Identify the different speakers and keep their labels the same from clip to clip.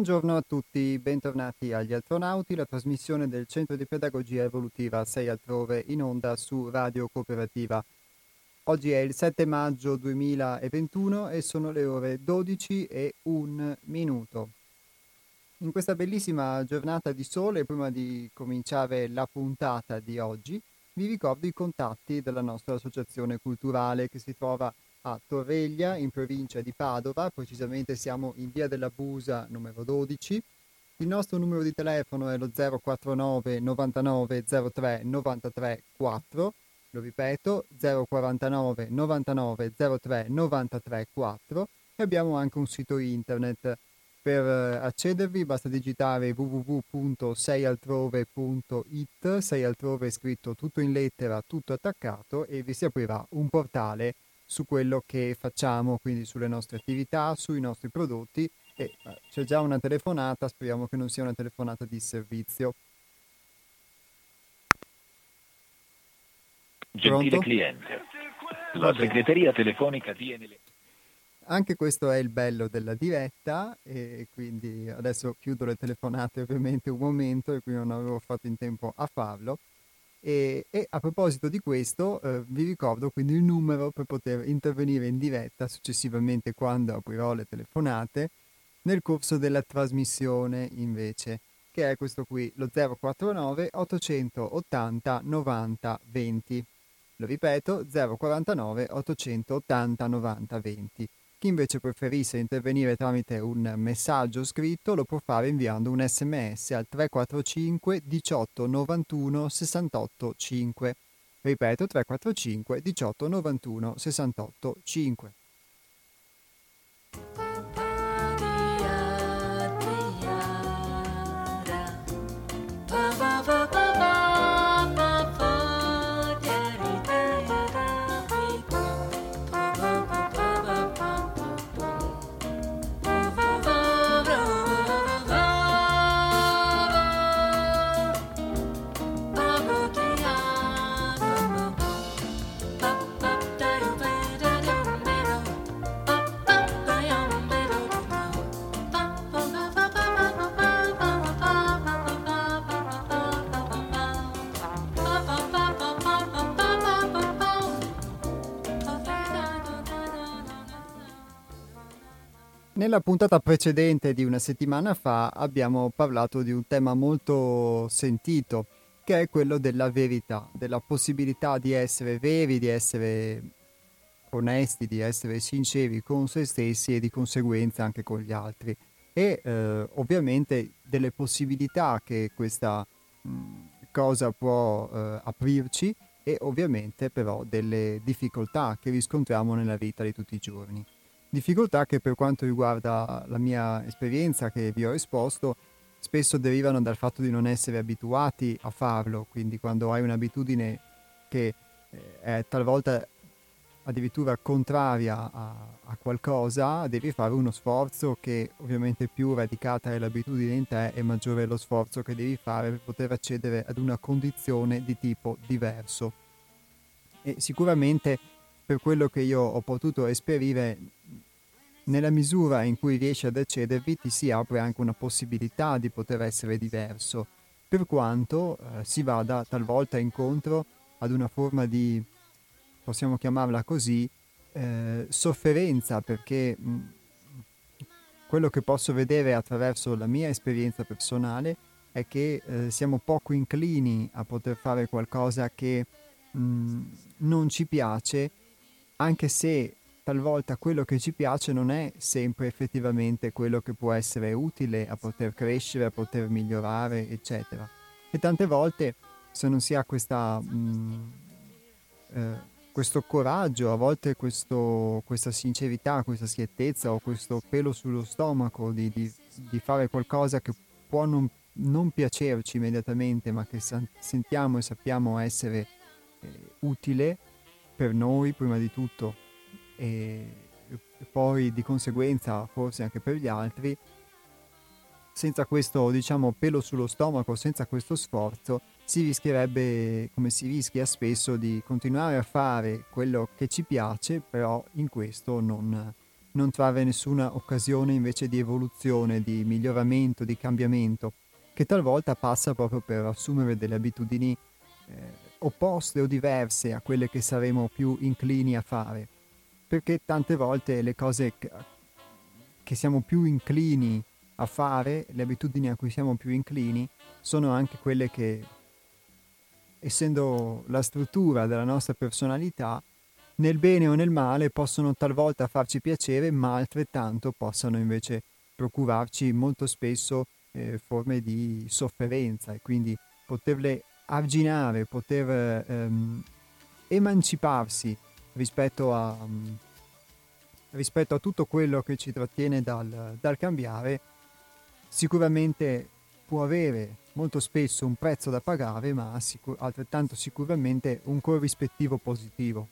Speaker 1: Buongiorno a tutti, bentornati agli Astronauti, la trasmissione del Centro di Pedagogia Evolutiva 6 altrove in onda su Radio Cooperativa. Oggi è il 7 maggio 2021 e sono le ore 12 e un minuto. In questa bellissima giornata di sole, prima di cominciare la puntata di oggi, vi ricordo i contatti della nostra associazione culturale che si trova a Torreglia, in provincia di Padova, precisamente siamo in via della Busa numero 12. Il nostro numero di telefono è lo 049 99 03 93 4, lo ripeto, 049 99 03 93 4 e abbiamo anche un sito internet. Per eh, accedervi basta digitare www.seialtrove.it, sei altrove scritto tutto in lettera, tutto attaccato e vi si aprirà un portale su quello che facciamo, quindi sulle nostre attività, sui nostri prodotti e eh, c'è già una telefonata, speriamo che non sia una telefonata di servizio.
Speaker 2: Gentile Pronto? cliente, la segreteria telefonica tiene le...
Speaker 1: Anche questo è il bello della diretta e quindi adesso chiudo le telefonate ovviamente un momento e qui non avevo fatto in tempo a farlo. E, e, a proposito di questo, eh, vi ricordo quindi il numero per poter intervenire in diretta successivamente quando aprirò le telefonate nel corso della trasmissione invece, che è questo qui, lo 049 880 90 20. Lo ripeto, 049 880 90 20. Chi invece preferisse intervenire tramite un messaggio scritto lo può fare inviando un sms al 345 18 91 68 5. Ripeto 345 18 91 68 5. Nella puntata precedente di una settimana fa abbiamo parlato di un tema molto sentito, che è quello della verità, della possibilità di essere veri, di essere onesti, di essere sinceri con se stessi e di conseguenza anche con gli altri. E eh, ovviamente delle possibilità che questa mh, cosa può eh, aprirci e ovviamente però delle difficoltà che riscontriamo nella vita di tutti i giorni difficoltà che per quanto riguarda la mia esperienza che vi ho esposto spesso derivano dal fatto di non essere abituati a farlo, quindi quando hai un'abitudine che eh, è talvolta addirittura contraria a, a, qualcosa, devi fare uno sforzo che ovviamente più radicata è l'abitudine in te e maggiore è lo sforzo che devi fare per poter accedere ad una condizione di tipo diverso. E sicuramente per quello che io ho potuto esperire, nella misura in cui riesci ad accedervi ti si apre anche una possibilità di poter essere diverso, per quanto eh, si vada talvolta incontro ad una forma di, possiamo chiamarla così, eh, sofferenza, perché mh, quello che posso vedere attraverso la mia esperienza personale è che eh, siamo poco inclini a poter fare qualcosa che mh, non ci piace anche se talvolta quello che ci piace non è sempre effettivamente quello che può essere utile a poter crescere, a poter migliorare, eccetera. E tante volte se non si ha questa, mh, mm, eh, questo coraggio, a volte questo, questa sincerità, questa schiettezza o questo pelo sullo stomaco di, di, di fare qualcosa che può non, non, piacerci immediatamente, ma che sa- sentiamo e sappiamo essere eh, utile, per noi prima di tutto e, poi di conseguenza forse anche per gli altri, senza questo diciamo pelo sullo stomaco, senza questo sforzo, si rischierebbe, come si rischia spesso, di continuare a fare quello che ci piace, però in questo non, non trarre nessuna occasione invece di evoluzione, di miglioramento, di cambiamento, che talvolta passa proprio per assumere delle abitudini eh, opposte o diverse a quelle che saremo più inclini a fare, perché tante volte le cose che siamo più inclini a fare, le abitudini a cui siamo più inclini, sono anche quelle che, essendo la struttura della nostra personalità, nel bene o nel male possono talvolta farci piacere, ma altrettanto possano invece procurarci molto spesso eh, forme di sofferenza e quindi poterle arginare, poter ehm, emanciparsi rispetto a, rispetto a, tutto quello che ci trattiene dal, dal cambiare, sicuramente può avere molto spesso un prezzo da pagare, ma sicur- altrettanto sicuramente un corrispettivo positivo.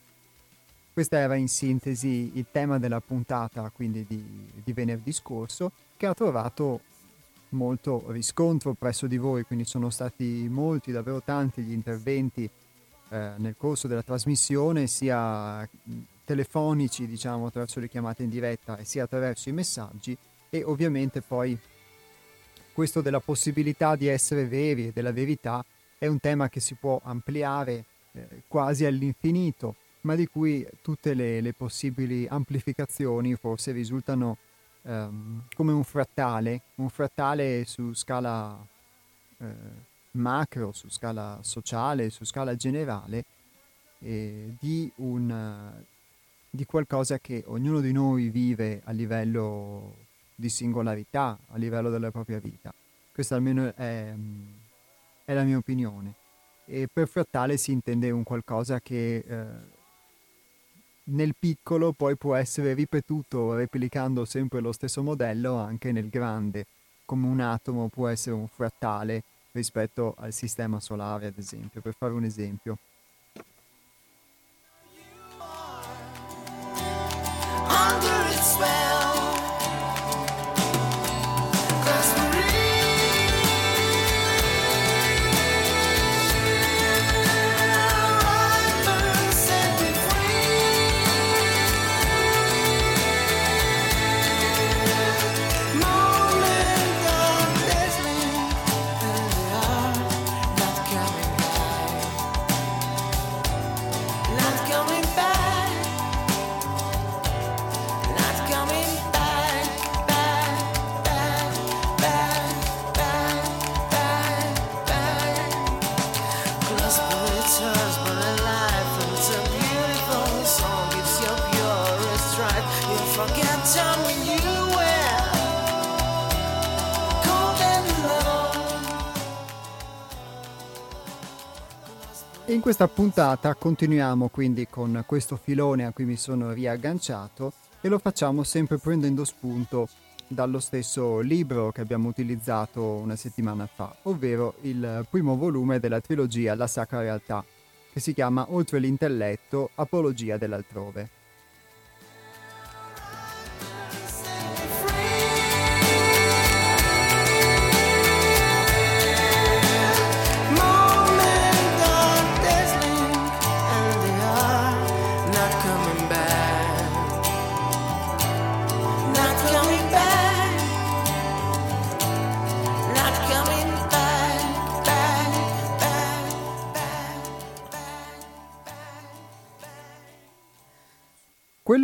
Speaker 1: Questo era in sintesi il tema della puntata, quindi di, di venerdì scorso, che ha trovato molto riscontro presso di voi, quindi sono stati molti, davvero tanti gli interventi eh, nel corso della trasmissione, sia telefonici, diciamo, attraverso le chiamate in diretta, e sia attraverso i messaggi. E ovviamente poi questo della possibilità di essere veri e della verità è un tema che si può ampliare eh, quasi all'infinito ma di cui tutte le, le possibili amplificazioni forse risultano um, come un frattale, un frattale su scala eh, macro, su scala sociale, su scala generale, eh, di, un, di qualcosa che ognuno di noi vive a livello di singolarità, a livello della propria vita. Questa almeno è, è la mia opinione. E per frattale si intende un qualcosa che eh, nel piccolo poi può essere ripetuto replicando sempre lo stesso modello anche nel grande, come un atomo può essere un frattale rispetto al sistema solare, ad esempio, per fare un esempio. Under its spell. Questa puntata continuiamo quindi con questo filone a cui mi sono riagganciato e lo facciamo sempre prendendo spunto dallo stesso libro che abbiamo utilizzato una settimana fa, ovvero il primo volume della trilogia La Sacra Realtà, che si chiama Oltre l'intelletto, Apologia dell'altrove.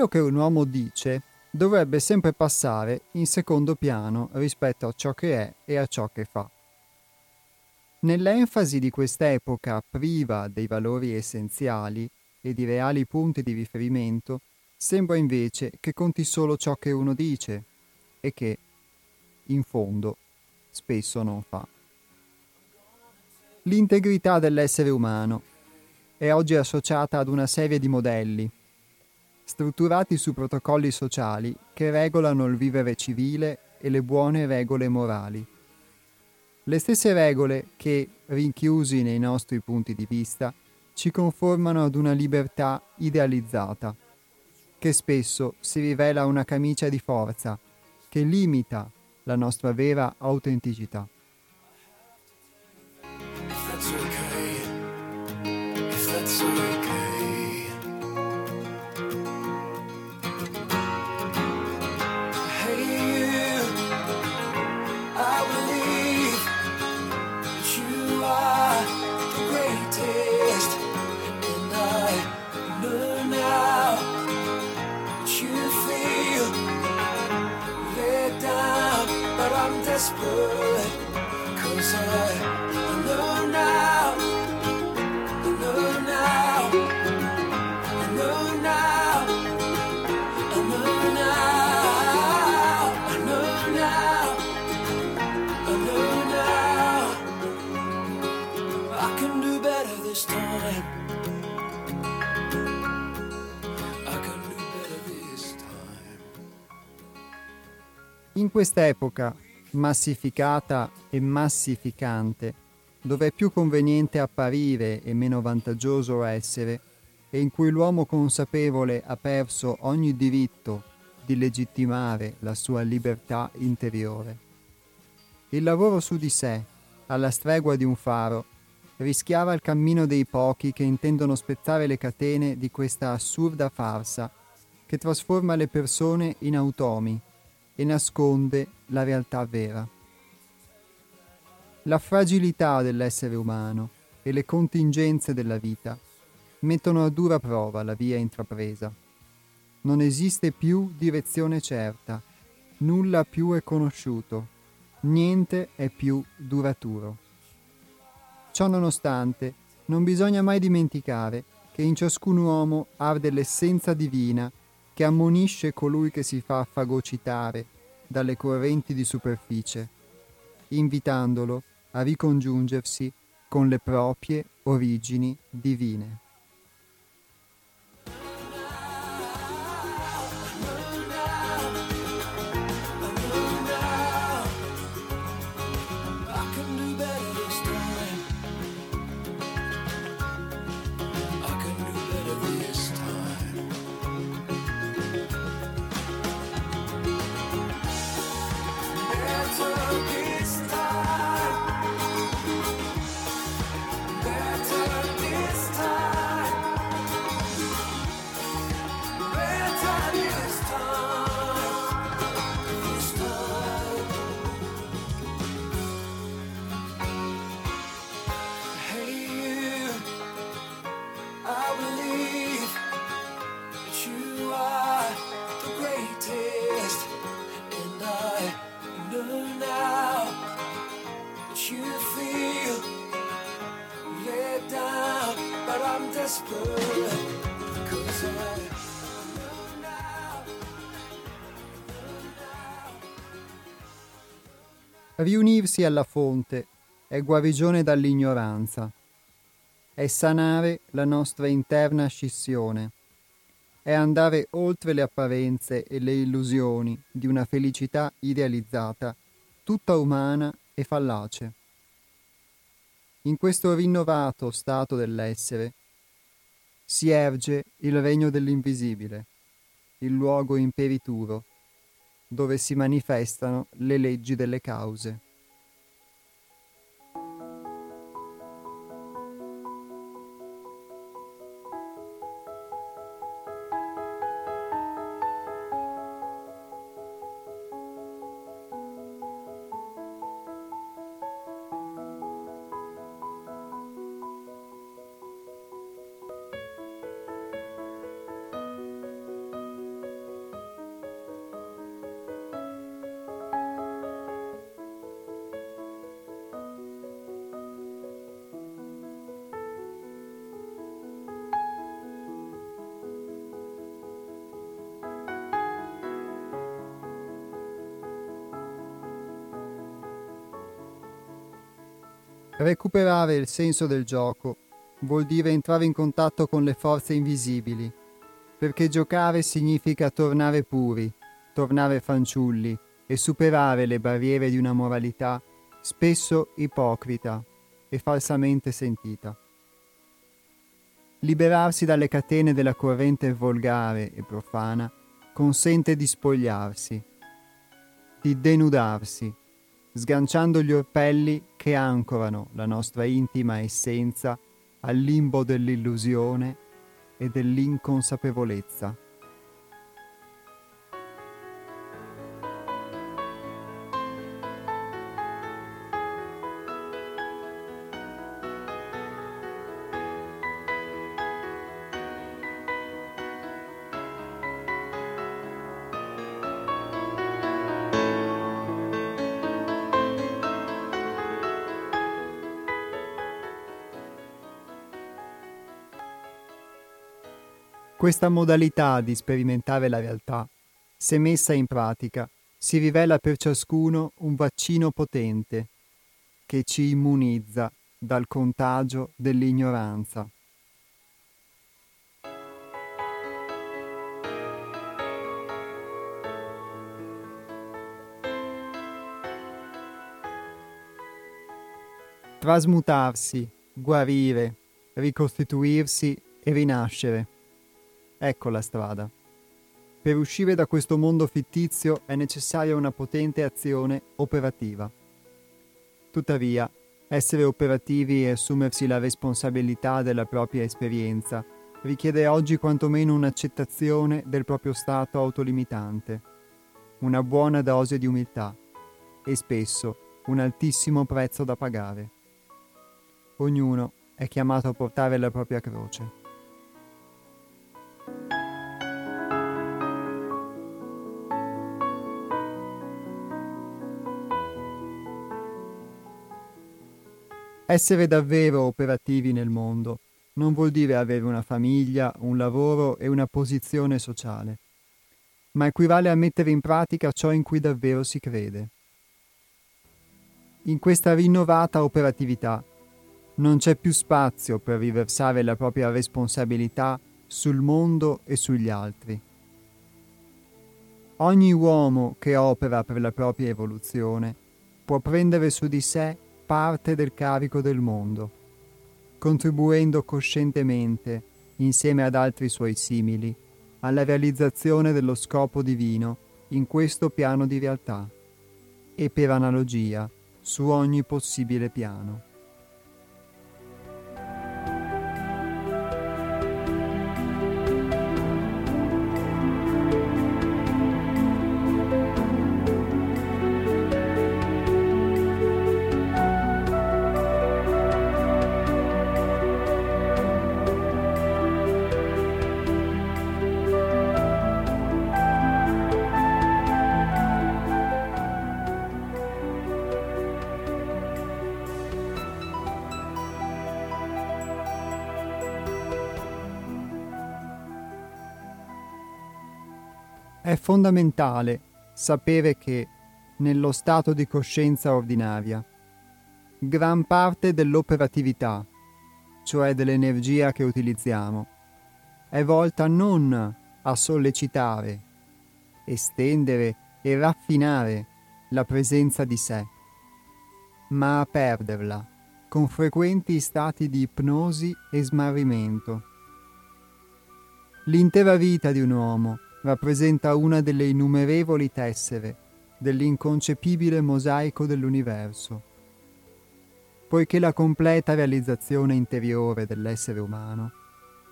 Speaker 1: Quello che un uomo dice dovrebbe sempre passare in secondo piano rispetto a ciò che è e a ciò che fa. Nell'enfasi di quest'epoca priva dei valori essenziali e di reali punti di riferimento, sembra invece che conti solo ciò che uno dice e che, in fondo, spesso non fa. L'integrità dell'essere umano è oggi associata ad una serie di modelli strutturati su protocolli sociali che regolano il vivere civile e le buone regole morali. Le stesse regole che, rinchiusi nei nostri punti di vista, ci conformano ad una libertà idealizzata, che spesso si rivela una camicia di forza che limita la nostra vera autenticità.
Speaker 3: desperate. Cause I, I know now. I know now.
Speaker 1: Massificata e massificante, dove è più conveniente apparire e meno vantaggioso essere, e in cui l'uomo consapevole ha perso ogni diritto di legittimare la sua libertà interiore. Il lavoro su di sé, alla stregua di un faro, rischiava il cammino dei pochi che intendono spezzare le catene di questa assurda farsa che trasforma le persone in automi e nasconde la realtà vera. La fragilità dell'essere umano e le contingenze della vita mettono a dura prova la via intrapresa. Non esiste più direzione certa, nulla più è conosciuto, niente è più duraturo. Ciò nonostante, non bisogna mai dimenticare che in ciascun uomo arde l'essenza divina che ammonisce colui che si fa fagocitare dalle correnti di superficie, invitandolo a ricongiungersi con le proprie origini divine. Riunirsi alla fonte è guarigione dall'ignoranza, è sanare la nostra interna scissione, è andare oltre le apparenze e le illusioni di una felicità idealizzata, tutta umana e fallace. In questo rinnovato stato dell'essere si erge il regno dell'invisibile, il luogo imperituro, dove si manifestano le leggi delle cause. Recuperare il senso del gioco vuol dire entrare in contatto con le forze invisibili, perché giocare significa tornare puri, tornare fanciulli e superare le barriere di una moralità spesso ipocrita e falsamente sentita. Liberarsi dalle catene della corrente volgare e profana consente di spogliarsi, di denudarsi, sganciando gli orpelli che ancorano la nostra intima essenza al limbo dell'illusione e dell'inconsapevolezza. Questa modalità di sperimentare la realtà, se messa in pratica, si rivela per ciascuno un vaccino potente che ci immunizza dal contagio dell'ignoranza. Trasmutarsi, guarire, ricostituirsi e rinascere. Ecco la strada. Per uscire da questo mondo fittizio è necessaria una potente azione operativa. Tuttavia, essere operativi e assumersi la responsabilità della propria esperienza richiede oggi quantomeno un'accettazione del proprio stato autolimitante, una buona dose di umiltà e spesso un altissimo prezzo da pagare. Ognuno è chiamato a portare la propria croce. Essere davvero operativi nel mondo non vuol dire avere una famiglia, un lavoro e una posizione sociale, ma equivale a mettere in pratica ciò in cui davvero si crede. In questa rinnovata operatività non c'è più spazio per riversare la propria responsabilità sul mondo e sugli altri. Ogni uomo che opera per la propria evoluzione può prendere su di sé parte del carico del mondo, contribuendo coscientemente, insieme ad altri suoi simili, alla realizzazione dello scopo divino in questo piano di realtà e per analogia su ogni possibile piano. Fondamentale sapere che, nello stato di coscienza ordinaria, gran parte dell'operatività, cioè dell'energia che utilizziamo, è volta non a sollecitare, estendere e raffinare la presenza di sé, ma a perderla con frequenti stati di ipnosi e smarrimento. L'intera vita di un uomo rappresenta una delle innumerevoli tessere dell'inconcepibile mosaico dell'universo. Poiché la completa realizzazione interiore dell'essere umano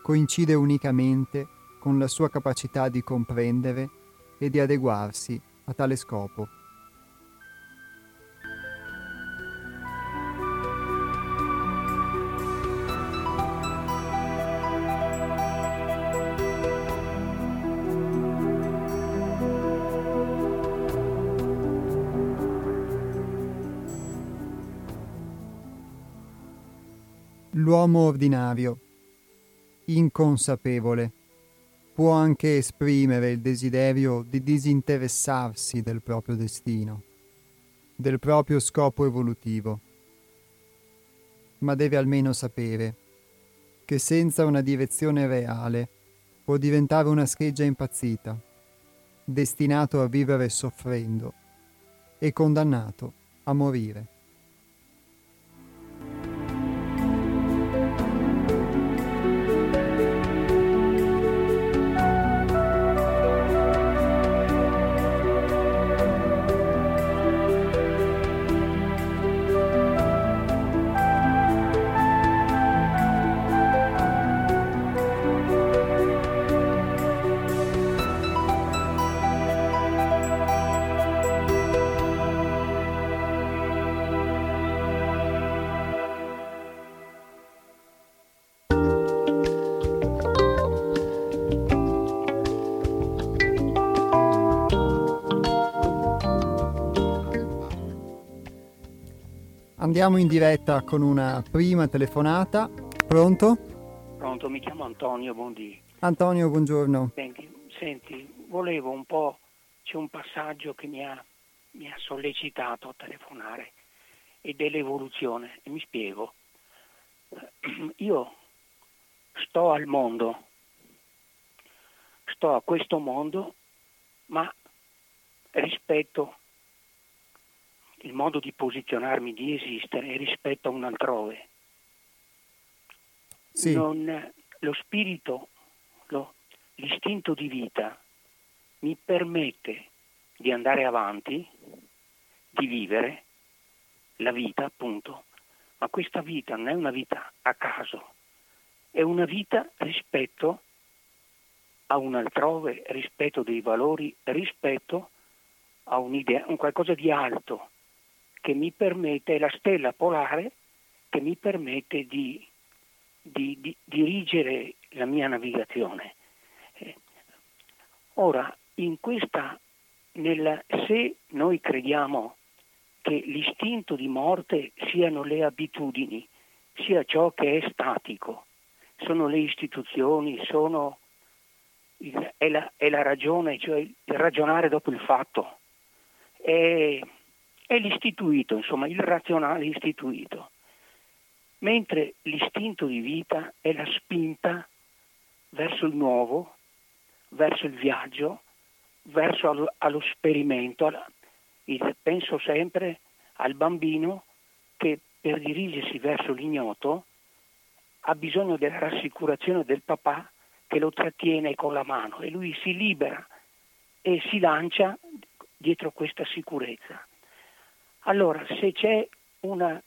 Speaker 1: coincide unicamente con la sua capacità di comprendere e di adeguarsi a tale scopo. L'uomo ordinario, inconsapevole, può anche esprimere il desiderio di disinteressarsi del proprio destino, del proprio scopo evolutivo, ma deve almeno sapere che senza una direzione reale può diventare una scheggia impazzita, destinato a vivere soffrendo e condannato a morire. Andiamo in diretta con una prima telefonata. Pronto?
Speaker 4: Pronto, mi chiamo Antonio Bondi.
Speaker 1: Antonio, buongiorno.
Speaker 4: Senti, senti, volevo un po', c'è un passaggio che mi ha, mi ha sollecitato a telefonare e dell'evoluzione e mi spiego. Io sto al mondo, sto a questo mondo, ma rispetto il modo di posizionarmi, di esistere rispetto a un altrove.
Speaker 1: Sì.
Speaker 4: Non- lo spirito, lo- l'istinto di vita mi permette di andare avanti, di vivere la vita appunto, ma questa vita non è una vita a caso, è una vita rispetto a un altrove, rispetto dei valori, rispetto a un'idea, un qualcosa di alto che mi permette, è la stella polare che mi permette di, di- di dirigere la mia navigazione. Eh, Ora, questa, nel, se noi crediamo che l'istinto di morte siano le abitudini, sia ciò che è statico, sono le istituzioni, sono il- è, la, è la ragione, cioè il ragionare dopo il fatto, è, è l'istituito, insomma, il razionale istituito, mentre l'istinto di vita è la spinta verso il nuovo, verso il viaggio, verso allo, allo sperimento. il- penso sempre al bambino che per dirigersi verso l'ignoto ha bisogno della rassicurazione del papà che lo trattiene con la mano e lui si libera e si lancia dietro questa sicurezza. Allora, se c'è una,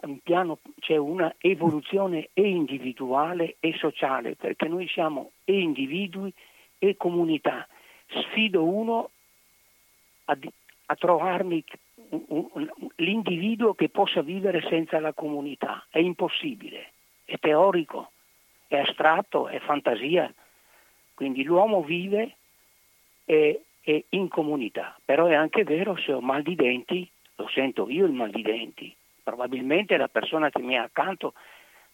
Speaker 4: un piano, c'è una evoluzione e individuale e sociale, perché noi siamo e individui e comunità. Sfido uno a, a trovarmi un- un- un- l'individuo che possa vivere senza la comunità. È impossibile, è teorico, è astratto, è fantasia. Quindi l'uomo vive e, e in comunità, però è anche vero se ho mal di denti, lo sento io il mal di denti, probabilmente la persona che mi è accanto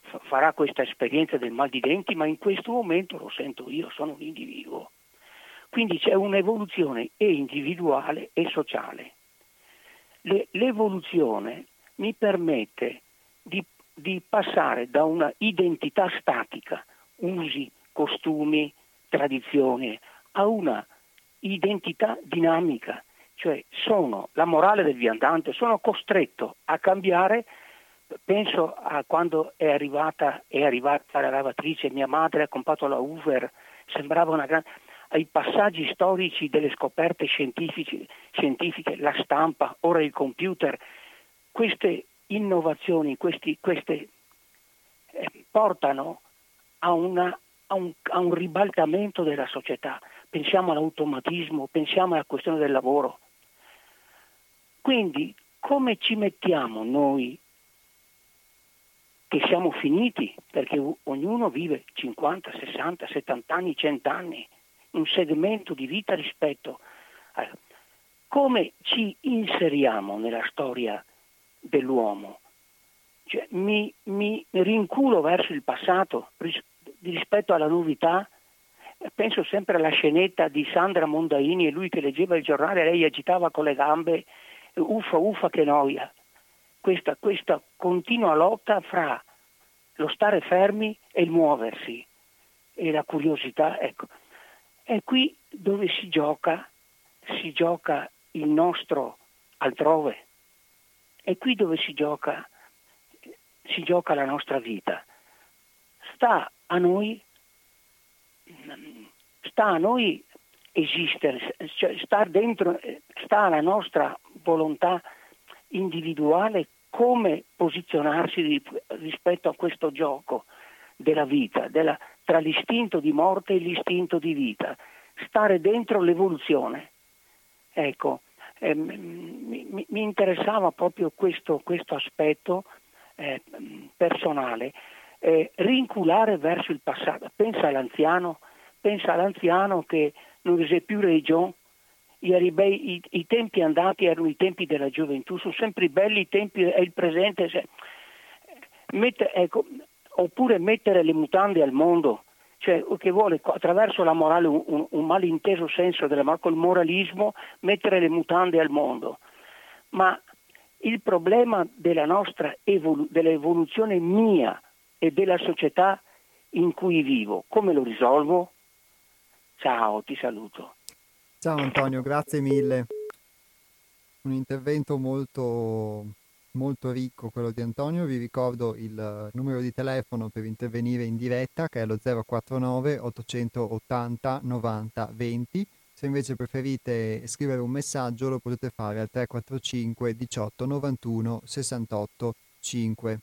Speaker 4: fa- farà questa esperienza del mal di denti, ma in questo momento lo sento io, sono un individuo. Quindi c'è un'evoluzione e individuale e sociale. Le- l'evoluzione mi permette di, di passare da una identità statica, usi, costumi, tradizioni, a una identità dinamica, cioè sono la morale del viandante, sono costretto a cambiare. Penso a quando è arrivata, è arrivata la lavatrice, mia madre ha comprato la Hoover, sembrava una grande ai passaggi storici delle scoperte scientifiche, scientifiche, la stampa, ora il computer, queste innovazioni, questi, queste eh, portano a, una, a, un, a un ribaltamento della società. Pensiamo all'automatismo, pensiamo alla questione del lavoro. Quindi come ci mettiamo noi che siamo finiti, perché ognuno vive 50, 60, 70 anni, 100 anni, un segmento di vita rispetto a come ci inseriamo nella storia dell'uomo. Cioè, mi, mi rinculo verso il passato ris- rispetto alla novità. Penso sempre alla scenetta di Sandra Mondaini e lui che leggeva il giornale, lei agitava con le gambe, uffa, uffa che noia. Questa, questa continua lotta fra lo stare fermi e il muoversi e la curiosità. Ecco. È qui dove si gioca, si gioca il nostro altrove, è qui dove si gioca, si gioca la nostra vita. Sta a noi, sta a noi esistere, cioè sta dentro, sta alla nostra volontà individuale come posizionarsi ri- rispetto a questo gioco della vita, della- tra l'istinto di morte e l'istinto di vita, stare dentro l'evoluzione. Ecco, ehm, mi- mi interessava proprio questo, questo aspetto eh, personale, eh, rinculare verso il passato. Pensa all'anziano, pensa all'anziano che non c'è più regione, i, ribei- i- i tempi andati erano i tempi della gioventù, sono sempre belli i tempi e il presente. se- mette- ecco, oppure mettere le mutande al mondo cioè che vuole attraverso la morale un, un, malinteso senso della col moralismo mettere le mutande al mondo. Ma il problema della nostra evolu- dell'evoluzione mia e della società in cui vivo, come lo risolvo? Ciao, ti saluto.
Speaker 1: Ciao Antonio, grazie mille. Un intervento molto, molto ricco quello di Antonio. Vi ricordo il numero di telefono per intervenire in diretta che è lo 049 880 90 20. Se invece preferite scrivere un messaggio lo potete fare al 345 18 91 68 5.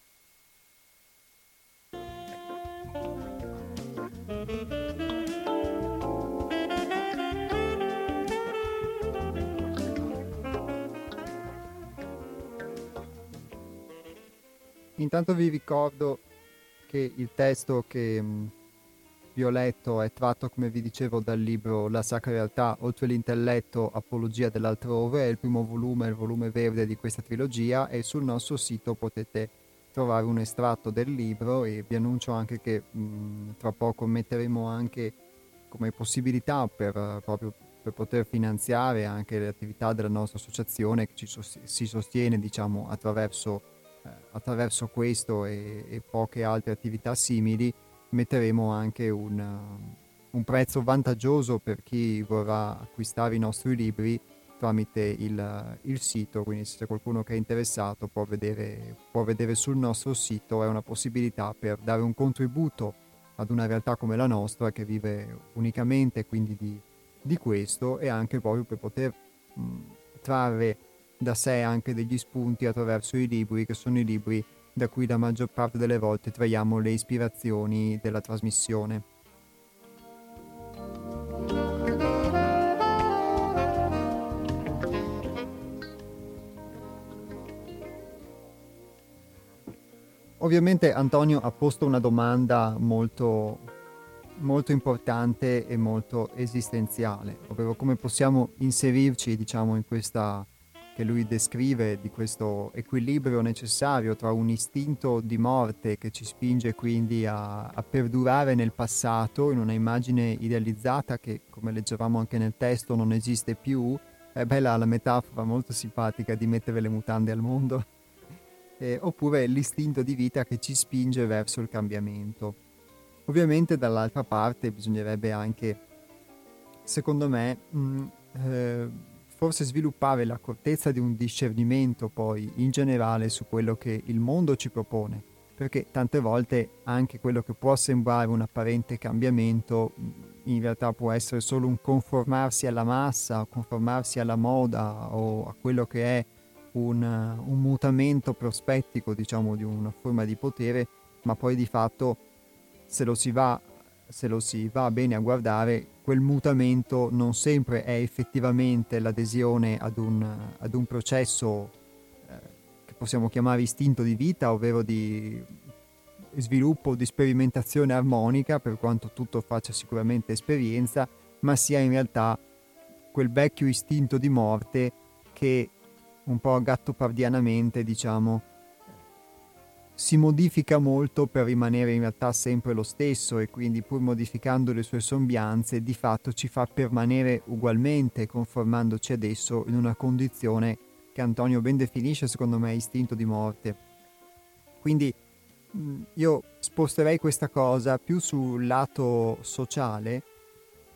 Speaker 1: Intanto vi ricordo che il testo che mh, vi ho letto è tratto, come vi dicevo, dal libro La Sacra Realtà, oltre l'intelletto, Apologia dell'altrove, è il primo volume, il volume verde di questa trilogia e sul nostro sito potete trovare un estratto del libro e vi annuncio anche che mh, tra poco metteremo anche come possibilità per, proprio per poter finanziare anche le attività della nostra associazione che ci sost- si sostiene diciamo attraverso attraverso questo e, e, poche altre attività simili metteremo anche un, uh, un, prezzo vantaggioso per chi vorrà acquistare i nostri libri tramite il, il, sito, quindi se c'è qualcuno che è interessato può vedere, può vedere sul nostro sito, è una possibilità per dare un contributo ad una realtà come la nostra che vive unicamente quindi di, di questo e anche proprio per poter mh, trarre da sé anche degli spunti attraverso i libri, che sono i libri da cui la maggior parte delle volte traiamo le ispirazioni della trasmissione. Ovviamente Antonio ha posto una domanda molto, molto importante e molto esistenziale, ovvero come possiamo inserirci diciamo, in questa che lui descrive di questo equilibrio necessario tra un istinto di morte che ci spinge quindi a, a, perdurare nel passato in una immagine idealizzata che, come leggevamo anche nel testo, non esiste più. È bella la metafora molto simpatica di mettere le mutande al mondo. Eh, oppure l'istinto di vita che ci spinge verso il cambiamento. Ovviamente dall'altra parte bisognerebbe anche, secondo me, mh, eh, forse sviluppare l'accortezza di un discernimento poi in generale su quello che il mondo ci propone, perché tante volte anche quello che può sembrare un apparente cambiamento in realtà può essere solo un conformarsi alla massa, conformarsi alla moda o a quello che è un, un mutamento prospettico diciamo di una forma di potere, ma poi di fatto se lo si va se lo si va bene a guardare, quel mutamento non sempre è effettivamente l'adesione ad un, ad un processo eh, che possiamo chiamare istinto di vita, ovvero di sviluppo, di sperimentazione armonica, per quanto tutto faccia sicuramente esperienza, ma sia in realtà quel vecchio istinto di morte che un po' gattopardianamente, diciamo, si modifica molto per rimanere in realtà sempre lo stesso e quindi pur modificando le sue sembianze di fatto ci fa permanere ugualmente conformandoci adesso in una condizione che Antonio ben definisce secondo me istinto di morte. Quindi io sposterei questa cosa più sul lato sociale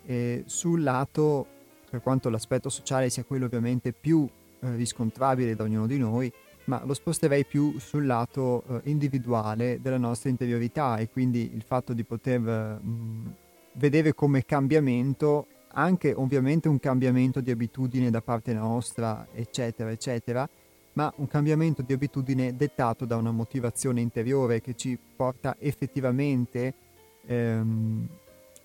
Speaker 1: e sul lato, per quanto l'aspetto sociale sia quello ovviamente più eh, riscontrabile da ognuno di noi, ma lo sposterei più sul lato eh, individuale della nostra interiorità e quindi il fatto di poter mh, vedere come cambiamento anche ovviamente un cambiamento di abitudine da parte nostra, eccetera, eccetera, ma un cambiamento di abitudine dettato da una motivazione interiore che ci porta effettivamente ehm,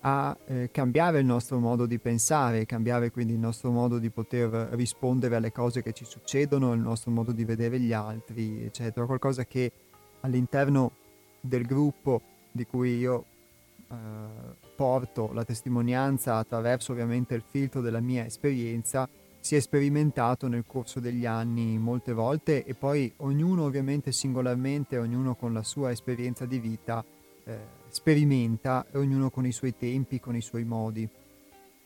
Speaker 1: a eh, cambiare il nostro modo di pensare, cambiare quindi il nostro modo di poter rispondere alle cose che ci succedono, il nostro modo di vedere gli altri, eccetera. Qualcosa che all'interno del gruppo di cui io eh, porto la testimonianza attraverso ovviamente il filtro della mia esperienza si è sperimentato nel corso degli anni molte volte e poi ognuno ovviamente singolarmente, ognuno con la sua esperienza di vita eh, sperimenta, ognuno con i suoi tempi, con i suoi modi,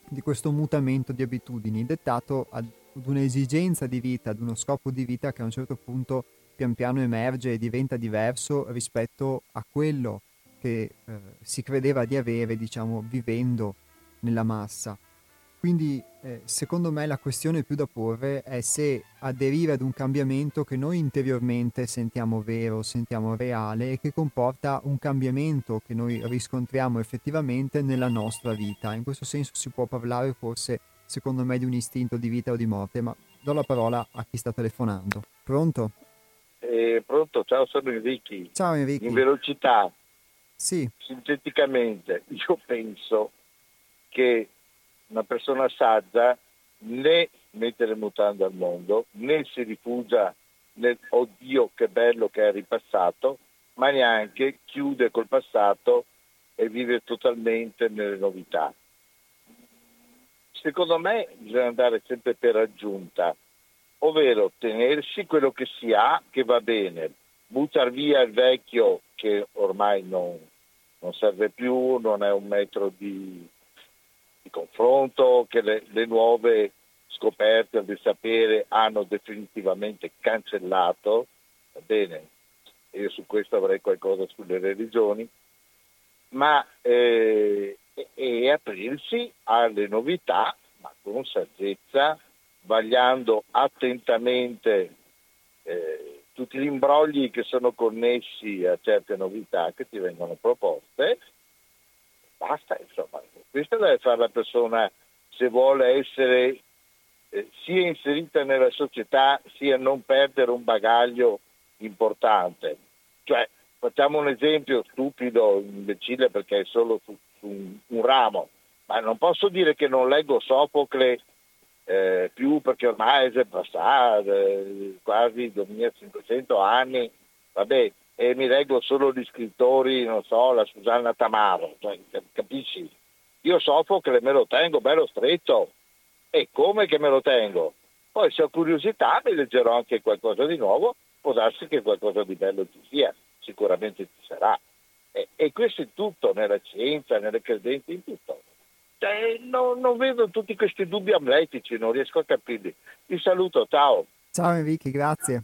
Speaker 1: di questo mutamento di abitudini dettato ad un'esigenza di vita, ad uno scopo di vita che a un certo punto pian piano emerge e diventa diverso rispetto a quello che eh, si credeva di avere, diciamo, vivendo nella massa. Quindi eh, secondo me la questione più da porre è se aderire ad un cambiamento che noi interiormente sentiamo vero, sentiamo reale e che comporta un cambiamento che noi riscontriamo effettivamente nella nostra vita. In questo senso si può parlare forse, secondo me, di un istinto di vita o di morte, ma do la parola a chi sta telefonando. Pronto?
Speaker 5: Eh, pronto, ciao, sono Enrico.
Speaker 1: Ciao Enrico.
Speaker 5: In velocità,
Speaker 1: Sì,
Speaker 5: sinteticamente, io penso che una persona saggia né mette le mutande al mondo, né si rifugia nel oddio che bello che è ripassato, ma neanche chiude col passato e vive totalmente nelle novità. Secondo me bisogna andare sempre per aggiunta, ovvero tenersi quello che si ha che va bene, buttare via il vecchio che ormai non, non serve più, non è un metro di, di confronto, che le, le nuove scoperte del sapere hanno definitivamente cancellato, va bene, io su questo avrei qualcosa sulle religioni, ma eh, e, aprirsi alle novità, ma con saggezza, vagliando attentamente eh, tutti gli imbrogli che sono connessi a certe novità che ti vengono proposte. Basta, insomma, questo deve fare la persona se vuole essere eh, sia inserita nella società sia non perdere un bagaglio importante. Cioè, facciamo un esempio stupido, imbecille perché è solo su, su un, un ramo, ma non posso dire che non leggo Sofocle eh, più perché ormai è passato eh, quasi 2500 anni, vabbè, e mi leggo solo gli scrittori, non so, la Susanna Tamaro, cioè, capisci? Io Sofocle me lo tengo bello stretto, e come che me lo tengo? Poi se ho curiosità mi leggerò anche qualcosa di nuovo, può darsi che qualcosa di bello ci sia, sicuramente ci sarà. E, e questo è tutto, nella scienza, nelle credenze, in tutto. Cioè, no- non vedo tutti questi dubbi amletici, non riesco a capirli. Ti saluto, ciao.
Speaker 1: ciao Enrico, grazie.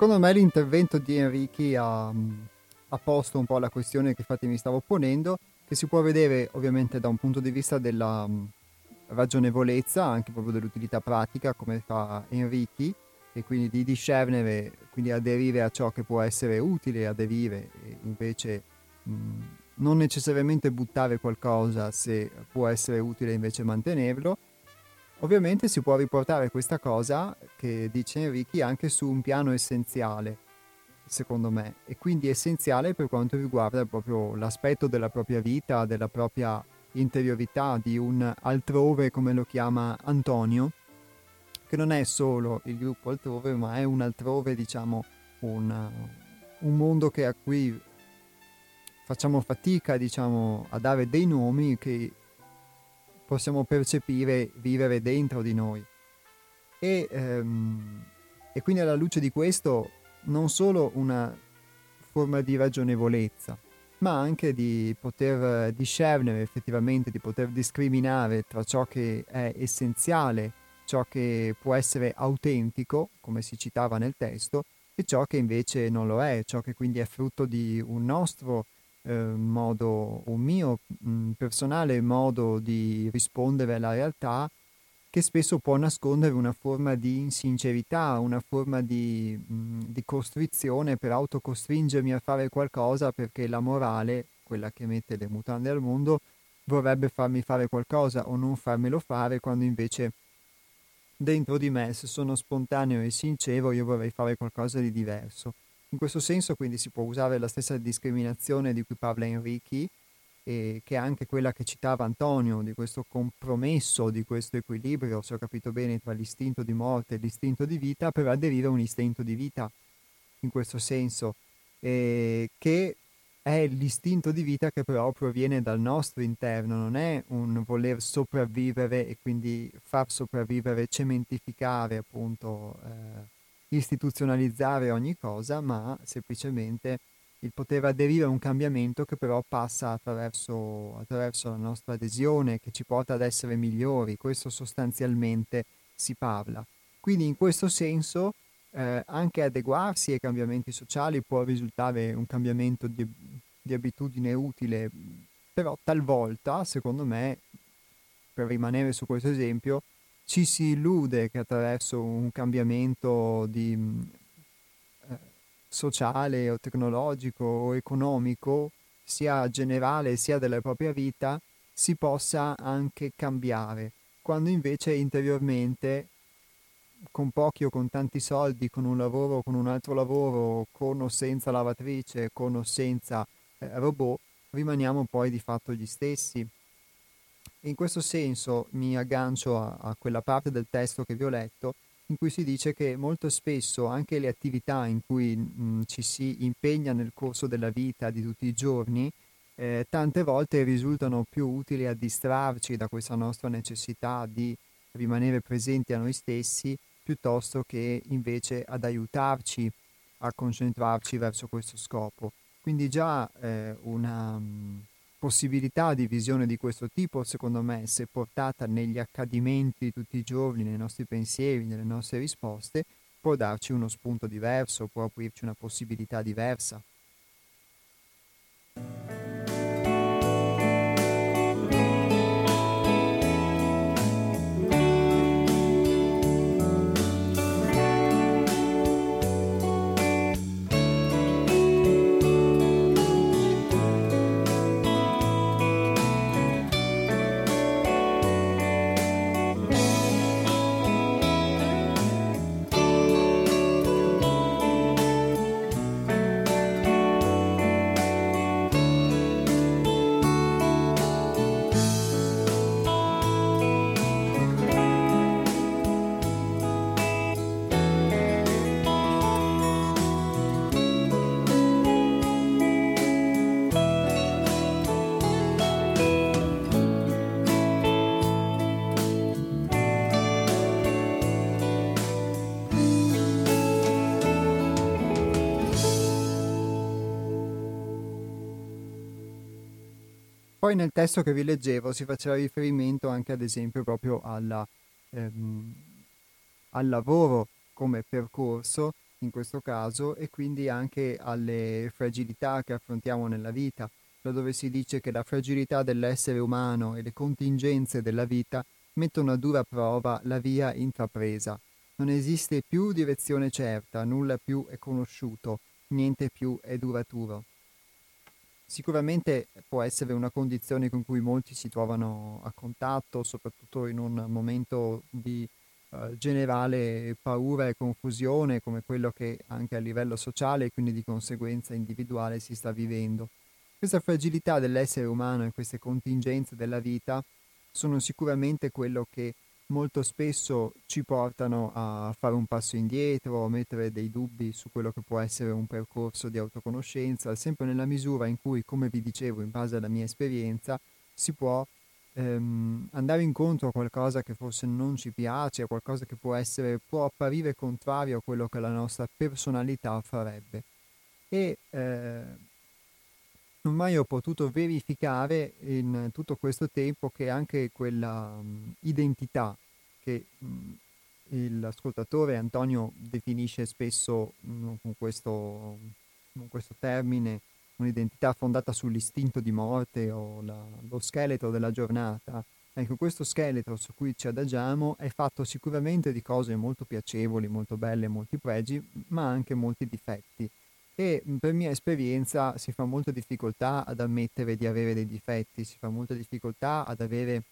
Speaker 1: Secondo me l'intervento di Enrichi ha, ha posto un po' la questione che infatti mi stavo ponendo, che si può vedere ovviamente da un punto di vista della mh, ragionevolezza, anche proprio dell'utilità pratica, come fa Enrichi, e quindi di discernere, quindi aderire a ciò che può essere utile, aderire e invece mh, non necessariamente buttare qualcosa se può essere utile invece mantenerlo. Ovviamente si può riportare questa cosa che dice Enrichi anche su un piano essenziale, secondo me, e quindi essenziale per quanto riguarda proprio l'aspetto della propria vita, della propria interiorità, di un altrove come lo chiama Antonio, che non è solo il gruppo altrove, ma è un altrove, diciamo, un, un mondo che a cui facciamo fatica, diciamo, a dare dei nomi che possiamo percepire, vivere dentro di noi. E, ehm, e quindi alla luce di questo non solo una forma di ragionevolezza, ma anche di poter discernere effettivamente, di poter discriminare tra ciò che è essenziale, ciò che può essere autentico, come si citava nel testo, e ciò che invece non lo è, ciò che quindi è frutto di un nostro eh, modo, un mio mh, personale modo di rispondere alla realtà che spesso può nascondere una forma di insincerità, una forma di, mh, di costrizione per autocostringermi a fare qualcosa perché la morale, quella che mette le mutande al mondo, vorrebbe farmi fare qualcosa o non farmelo fare quando invece dentro di me, se sono spontaneo e sincero, io vorrei fare qualcosa di diverso. In questo senso quindi si può usare la stessa discriminazione di cui parla Enrichi e che è anche quella che citava Antonio, di questo compromesso, di questo equilibrio, se ho capito bene, tra l'istinto di morte e l'istinto di vita, per aderire a un istinto di vita in questo senso, eh, che è l'istinto di vita che però proviene dal nostro interno, non è un voler sopravvivere e quindi far sopravvivere, cementificare, appunto, eh, istituzionalizzare ogni cosa, ma semplicemente il poter aderire a un cambiamento che però passa attraverso, attraverso la nostra adesione, che ci porta ad essere migliori, questo sostanzialmente si parla. Quindi in questo senso eh, anche adeguarsi ai cambiamenti sociali può risultare un cambiamento di, di abitudine utile, però talvolta, secondo me, per rimanere su questo esempio, ci si illude che attraverso un cambiamento di, eh, sociale o tecnologico o economico, sia generale sia della propria vita, si possa anche cambiare, quando invece interiormente con pochi o con tanti soldi, con un lavoro, con un altro lavoro, con o senza lavatrice, con o senza eh, robot, rimaniamo poi di fatto gli stessi. In questo senso mi aggancio a, a quella parte del testo che vi ho letto, in cui si dice che molto spesso anche le attività in cui mh, ci si impegna nel corso della vita di tutti i giorni, eh, tante volte risultano più utili a distrarci da questa nostra necessità di rimanere presenti a noi stessi piuttosto che invece ad aiutarci a concentrarci verso questo scopo. Quindi già eh, una um, possibilità di visione di questo tipo, secondo me, se portata negli accadimenti di tutti i giorni, nei nostri pensieri, nelle nostre risposte, può darci uno spunto diverso, può aprirci una possibilità diversa. Poi nel testo che vi leggevo si faceva riferimento anche ad esempio proprio alla, ehm, al lavoro come percorso in questo caso e quindi anche alle fragilità che affrontiamo nella vita, laddove si dice che la fragilità dell'essere umano e le contingenze della vita mettono a dura prova la via intrapresa. Non esiste più direzione certa, nulla più è conosciuto, niente più è duraturo. Sicuramente può essere una condizione con cui molti si trovano a contatto, soprattutto in un momento di uh, generale paura e confusione come quello che anche a livello sociale e quindi di conseguenza individuale si sta vivendo. Questa fragilità dell'essere umano e queste contingenze della vita sono sicuramente quello che molto spesso ci portano a fare un passo indietro, a mettere dei dubbi su quello che può essere un percorso di autoconoscenza, sempre nella misura in cui, come vi dicevo, in base alla mia esperienza, si può ehm, andare incontro a qualcosa che forse non ci piace, a qualcosa che può, essere, può apparire contrario a quello che la nostra personalità farebbe. E eh, non mai ho potuto verificare in tutto questo tempo che anche quella um, identità che um, l'ascoltatore Antonio definisce spesso um, con, questo, con, questo, termine un'identità fondata sull'istinto di morte o la, lo scheletro della giornata. Ecco, questo scheletro su cui ci adagiamo è fatto sicuramente di cose molto piacevoli, molto belle, molti pregi, ma anche molti difetti e per mia esperienza si fa molta difficoltà ad ammettere di avere dei difetti, si fa molta difficoltà ad avere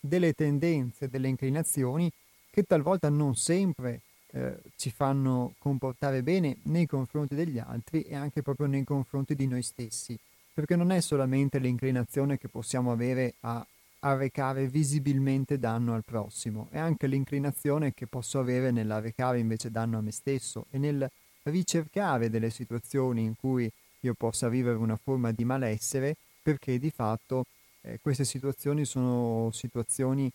Speaker 1: delle tendenze, delle inclinazioni che talvolta non sempre eh, ci fanno comportare bene nei confronti degli altri e anche proprio nei confronti di noi stessi. perché non è solamente l'inclinazione che possiamo avere a arrecare visibilmente danno al prossimo, è anche l'inclinazione che posso avere nell'arrecare invece danno a me stesso e nel ricercare delle situazioni in cui io possa vivere una forma di malessere, perché di fatto eh, queste situazioni sono situazioni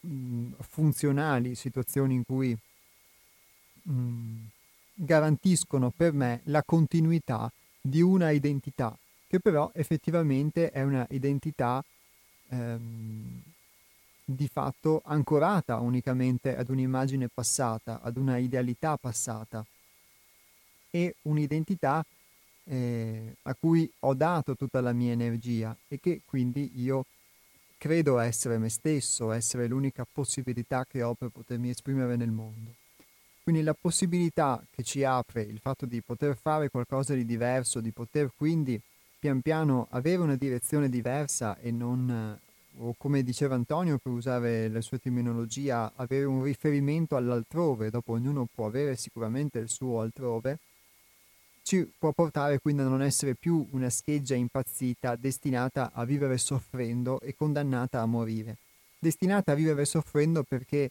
Speaker 1: mh, funzionali, situazioni in cui mh, garantiscono per me la continuità di una identità, che però effettivamente è una identità ehm, di fatto ancorata unicamente ad un'immagine passata, ad una idealità passata e un'identità eh, a cui ho dato tutta la mia energia e che quindi io credo essere me stesso, essere l'unica possibilità che ho per potermi esprimere nel mondo. Quindi la possibilità che ci apre il fatto di poter fare qualcosa di diverso, di poter quindi pian piano avere una direzione diversa e non, o come diceva Antonio per usare la sua terminologia, avere un riferimento all'altrove, dopo ognuno può avere sicuramente il suo altrove, ci può portare quindi a non essere più una scheggia impazzita destinata a vivere soffrendo e condannata a morire. Destinata a vivere soffrendo perché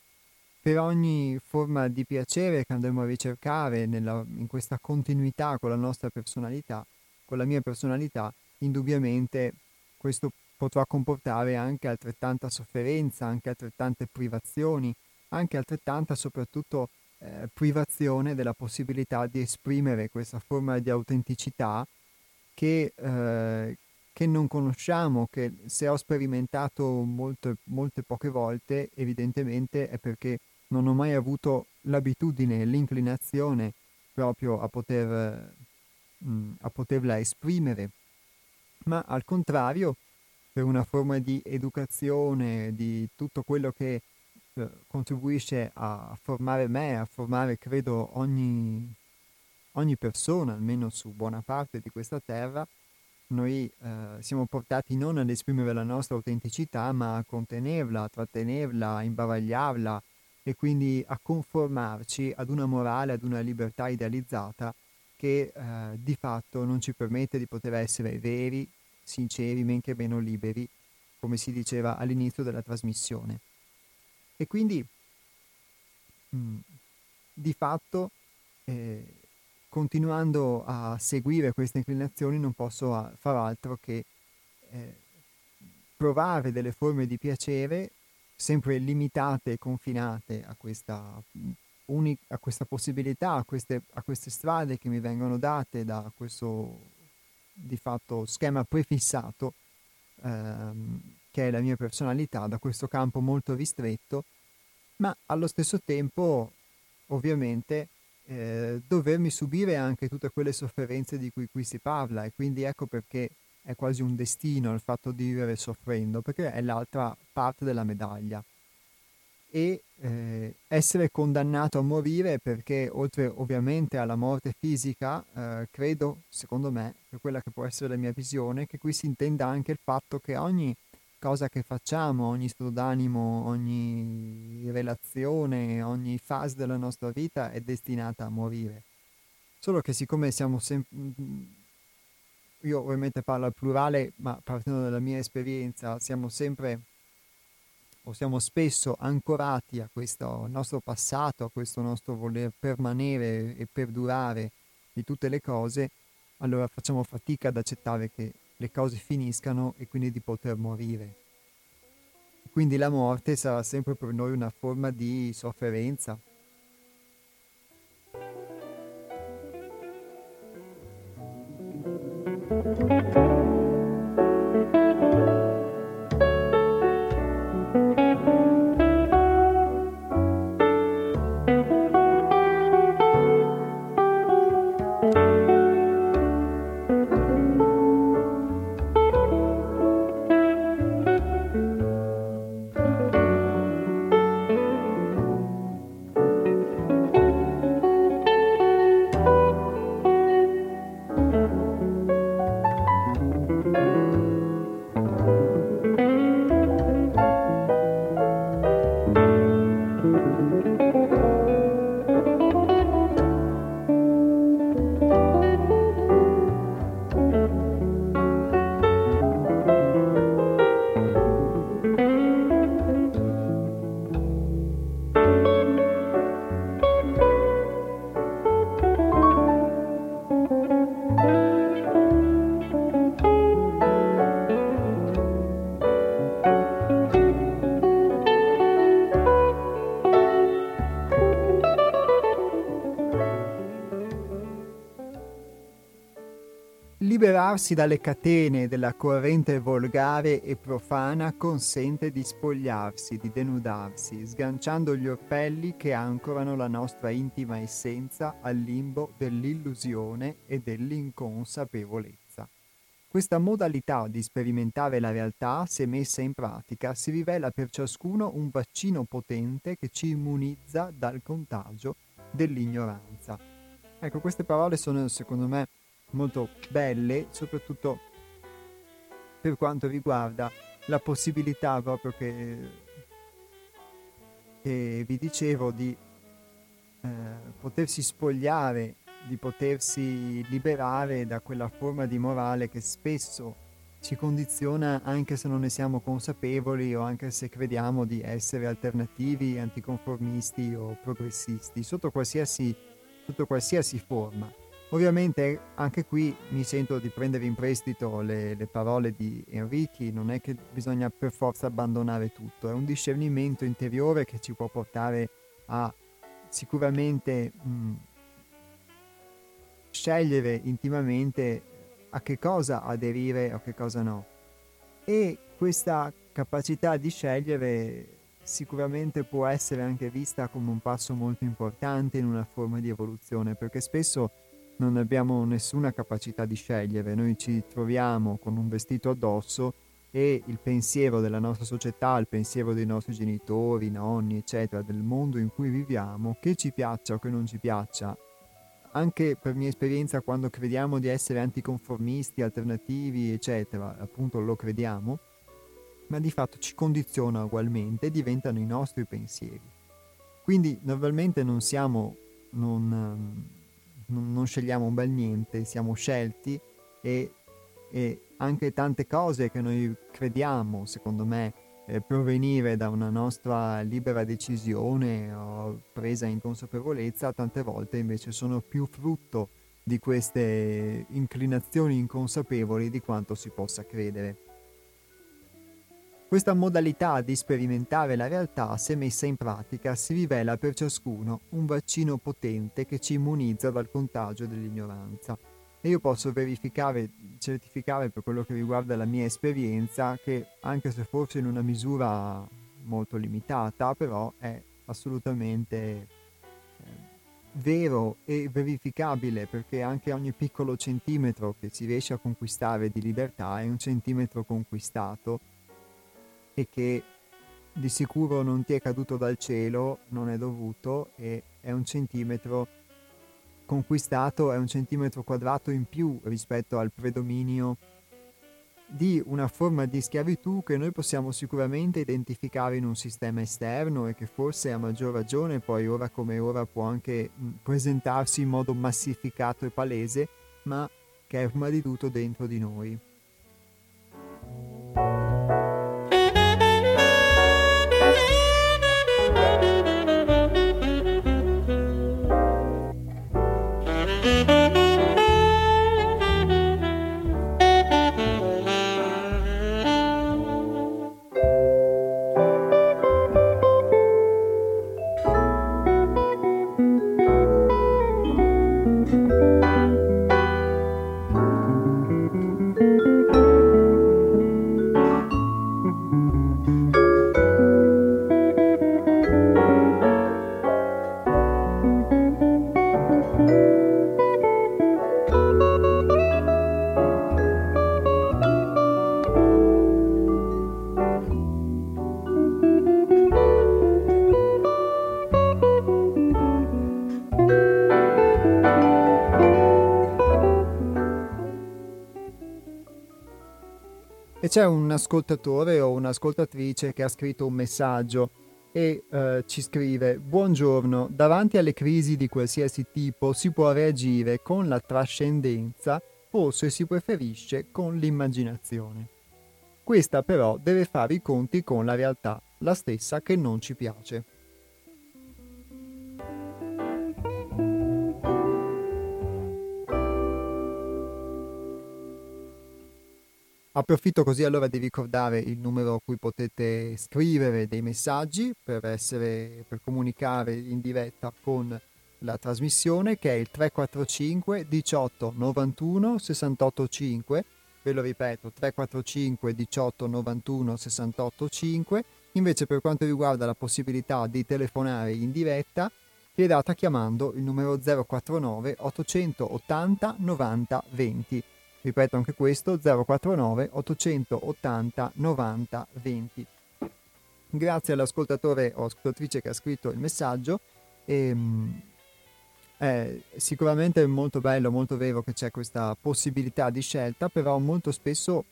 Speaker 1: per ogni forma di piacere che andremo a ricercare nella, in questa continuità con la nostra personalità, con la mia personalità, indubbiamente questo potrà comportare anche altrettanta sofferenza, anche altrettante privazioni, anche altrettanta soprattutto eh, privazione della possibilità di esprimere questa forma di autenticità che, eh, che non conosciamo, che se ho sperimentato molte, molte poche volte, evidentemente è perché non ho mai avuto l'abitudine, l'inclinazione proprio a, poter, mh, mm, a poterla esprimere, ma al contrario, per una forma di educazione, di tutto quello che eh, contribuisce a formare me, a formare credo ogni, ogni persona, almeno su buona parte di questa terra, noi eh, siamo portati non ad esprimere la nostra autenticità, ma a contenerla, a trattenerla, a imbavagliarla, e quindi a conformarci ad una morale, ad una libertà idealizzata che eh, di fatto non ci permette di poter essere veri, sinceri, men che meno liberi, come si diceva all'inizio della trasmissione. E quindi mm, di fatto eh, continuando a seguire queste inclinazioni non posso far altro che eh, provare delle forme di piacere sempre limitate e confinate a questa, uni- a questa possibilità, a queste, a queste strade che mi vengono date da questo di fatto schema prefissato ehm, che è la mia personalità, da questo campo molto ristretto, ma allo stesso tempo ovviamente eh, dovermi subire anche tutte quelle sofferenze di cui qui si parla e quindi ecco perché è quasi un destino il fatto di vivere soffrendo, perché è l'altra parte della medaglia. E eh, essere condannato a morire perché oltre ovviamente alla morte fisica, eh, credo, secondo me, per quella che può essere la mia visione, che qui si intenda anche il fatto che ogni cosa che facciamo, ogni stato d'animo, ogni relazione, ogni fase della nostra vita è destinata a morire. Solo che siccome siamo sempre io ovviamente parlo al plurale, ma partendo dalla mia esperienza, siamo sempre purtroppo siamo spesso ancorati a questo nostro passato, a questo nostro voler permanere e perdurare di tutte le cose, allora facciamo fatica ad accettare che le cose finiscano e quindi di poter morire. Quindi la morte sarà sempre per noi una forma di sofferenza, Liberarsi dalle catene della corrente volgare e profana consente di spogliarsi, di denudarsi, sganciando gli orpelli che ancorano la nostra intima essenza al limbo dell'illusione e dell'inconsapevolezza. Questa modalità di sperimentare la realtà, se messa in pratica, si rivela per ciascuno un vaccino potente che ci immunizza dal contagio dell'ignoranza. Ecco, queste parole sono secondo me molto belle, soprattutto per quanto riguarda la possibilità proprio che, che vi dicevo di eh, potersi spogliare, di potersi liberare da quella forma di morale che spesso ci condiziona anche se non ne siamo consapevoli o anche se crediamo di essere alternativi, anticonformisti o progressisti, sotto qualsiasi, sotto qualsiasi forma. Ovviamente anche qui mi sento di prendere in prestito le, le, parole di Enrichi, non è che bisogna per forza abbandonare tutto, è un discernimento interiore che ci può portare a sicuramente mh, scegliere intimamente a che cosa aderire e a che cosa no. E questa capacità di scegliere sicuramente può essere anche vista come un passo molto importante in una forma di evoluzione, perché spesso non abbiamo nessuna capacità di scegliere, noi ci troviamo con un vestito addosso e il pensiero della nostra società, il pensiero dei nostri genitori, nonni, eccetera, del mondo in cui viviamo, che ci piaccia o che non ci piaccia, anche per mia esperienza quando crediamo di essere anticonformisti, alternativi, eccetera, appunto lo crediamo, ma di fatto ci condiziona ugualmente e diventano i nostri pensieri. Quindi normalmente non siamo, non, non, non scegliamo un bel niente, siamo scelti e, e, anche tante cose che noi crediamo, secondo me, eh, provenire da una nostra libera decisione o presa in consapevolezza, tante volte invece sono più frutto di queste inclinazioni inconsapevoli di quanto si possa credere. Questa modalità di sperimentare la realtà, se messa in pratica, si rivela per ciascuno un vaccino potente che ci immunizza dal contagio dell'ignoranza. E io posso verificare, certificare per quello che riguarda la mia esperienza che, anche se forse in una misura molto limitata, però è assolutamente eh, vero e verificabile perché anche ogni piccolo centimetro che si riesce a conquistare di libertà è un centimetro conquistato e che di sicuro non ti è caduto dal cielo, non è dovuto e è un centimetro conquistato, è un centimetro quadrato in più rispetto al predominio di una forma di schiavitù che noi possiamo sicuramente identificare in un sistema esterno e che forse a maggior ragione poi ora come ora può anche presentarsi in modo massificato e palese, ma che è prima di tutto dentro di noi. C'è un ascoltatore o un'ascoltatrice che ha scritto un messaggio e eh, ci scrive Buongiorno, davanti alle crisi di qualsiasi tipo si può reagire con la trascendenza o se si preferisce con l'immaginazione. Questa però deve fare i conti con la realtà, la stessa che non ci piace. Approfitto così allora di ricordare il numero a cui potete scrivere dei messaggi per, essere, per comunicare in diretta con la trasmissione che è il 345 18 91 68 5 ve lo ripeto 345 18 91 68 5 invece per quanto riguarda la possibilità di telefonare in diretta chiedata chiamando il numero 049 880 90 20 ripeto anche questo 049 880 90 20 grazie all'ascoltatore o ascoltatrice che ha scritto il messaggio. E, è sicuramente molto bello, molto vero che c'è questa possibilità di scelta, però molto spesso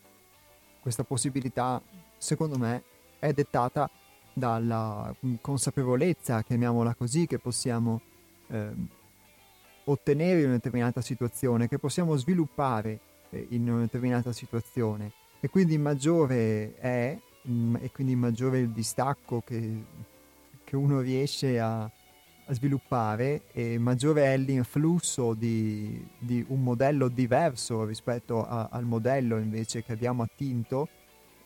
Speaker 1: questa possibilità, secondo me, è dettata dalla consapevolezza, chiamiamola così, che possiamo eh, ottenere in una determinata situazione, che possiamo sviluppare eh, in una determinata situazione. E quindi maggiore è, mh, e quindi maggiore il distacco che, che uno riesce a, a sviluppare e maggiore è l'influsso di, di un modello diverso rispetto a, al modello invece che abbiamo attinto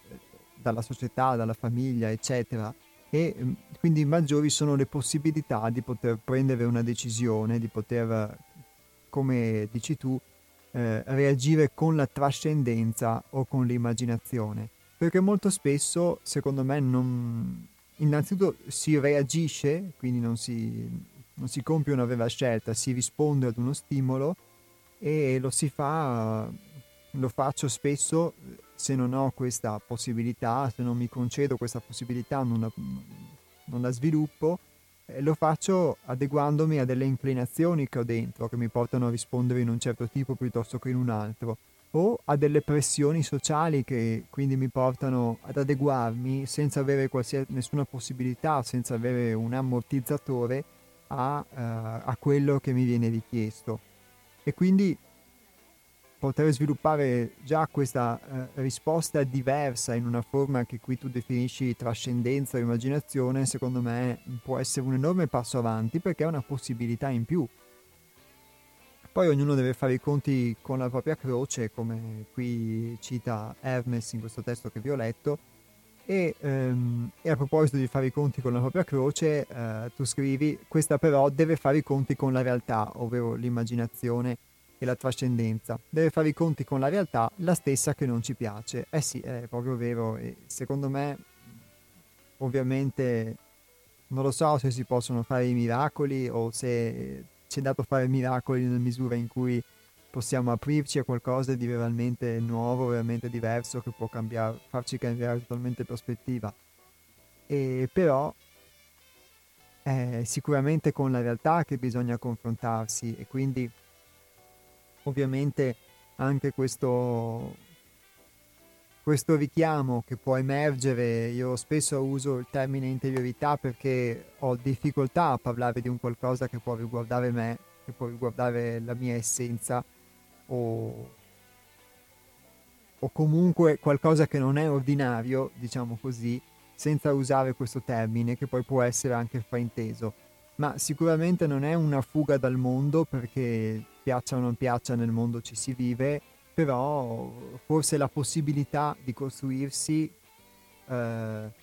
Speaker 1: eh, dalla società, dalla famiglia, eccetera. E mm, quindi maggiori sono le possibilità di poter prendere una decisione, di poter, come dici tu, eh, reagire con la trascendenza o con l'immaginazione. Perché molto spesso, secondo me, non, innanzitutto si reagisce, quindi non si, non si compie una vera scelta, si risponde ad uno stimolo e lo si fa, lo faccio spesso se non ho questa possibilità, se non mi concedo questa possibilità, non la, non la sviluppo, eh, lo faccio adeguandomi a delle inclinazioni che ho dentro, che mi portano a rispondere in un certo tipo piuttosto che in un altro o a delle pressioni sociali che quindi mi portano ad adeguarmi senza avere nessuna possibilità, senza avere un ammortizzatore a, uh, a quello che mi viene richiesto. E quindi poter sviluppare già questa uh, risposta diversa in una forma che qui tu definisci trascendenza o immaginazione, secondo me può essere un enorme passo avanti perché è una possibilità in più poi ognuno deve fare i conti con la propria croce, come qui cita Hermes in questo testo che vi ho letto. E, ehm, e a proposito di fare i conti con la propria croce, eh, tu scrivi, questa però deve fare i conti con la realtà, ovvero l'immaginazione e la trascendenza. Deve fare i conti con la realtà, la stessa che non ci piace. Eh sì, è proprio vero. E secondo me, ovviamente, non lo so se si possono fare i miracoli o se ci è dato fare miracoli nella misura in cui possiamo aprirci a qualcosa di veramente nuovo, veramente diverso, che può cambiare, farci cambiare totalmente prospettiva. E però è sicuramente con la realtà che bisogna confrontarsi e quindi ovviamente anche questo, questo richiamo che può emergere, io spesso uso il termine interiorità perché ho difficoltà a parlare di un qualcosa che può riguardare me, che può riguardare la mia essenza o, o comunque qualcosa che non è ordinario, diciamo così, senza usare questo termine che poi può essere anche frainteso. Ma sicuramente non è una fuga dal mondo perché piaccia o non piaccia nel mondo ci si vive però forse la possibilità di costruirsi eh,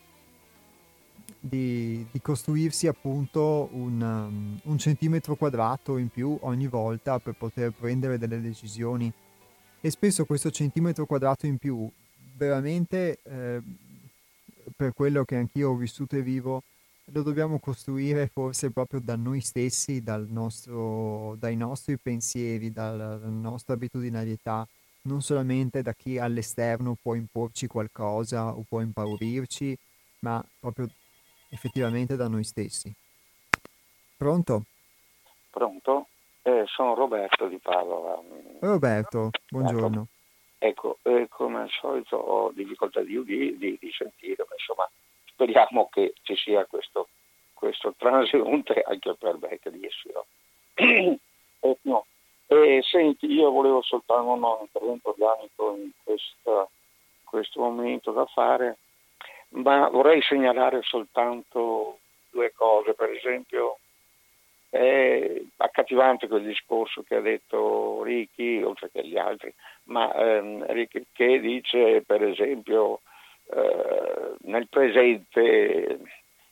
Speaker 1: di, di, costruirsi appunto un, um, un, centimetro quadrato in più ogni volta per poter prendere delle decisioni. E spesso questo centimetro quadrato in più veramente eh, per quello che anch'io ho vissuto e vivo lo dobbiamo costruire forse proprio da noi stessi, dal nostro, dai nostri pensieri, dalla nostra abitudinarietà non solamente da chi all'esterno può imporci qualcosa o può impaurirci, ma proprio effettivamente da noi stessi. Pronto?
Speaker 6: Pronto? Eh, sono Roberto di Padova.
Speaker 1: Roberto, buongiorno.
Speaker 6: Ecco, eh, come al solito ho difficoltà di, di, di, sentire, ma insomma speriamo che ci sia questo, questo transeunte anche per riesco. eh, no, e senti, io volevo soltanto un intervento organico in questa, questo momento da fare, ma vorrei segnalare soltanto due cose. Per esempio, è accattivante quel discorso che ha detto Ricky, oltre che gli altri, ma ehm, Ricky, che dice per esempio eh, nel presente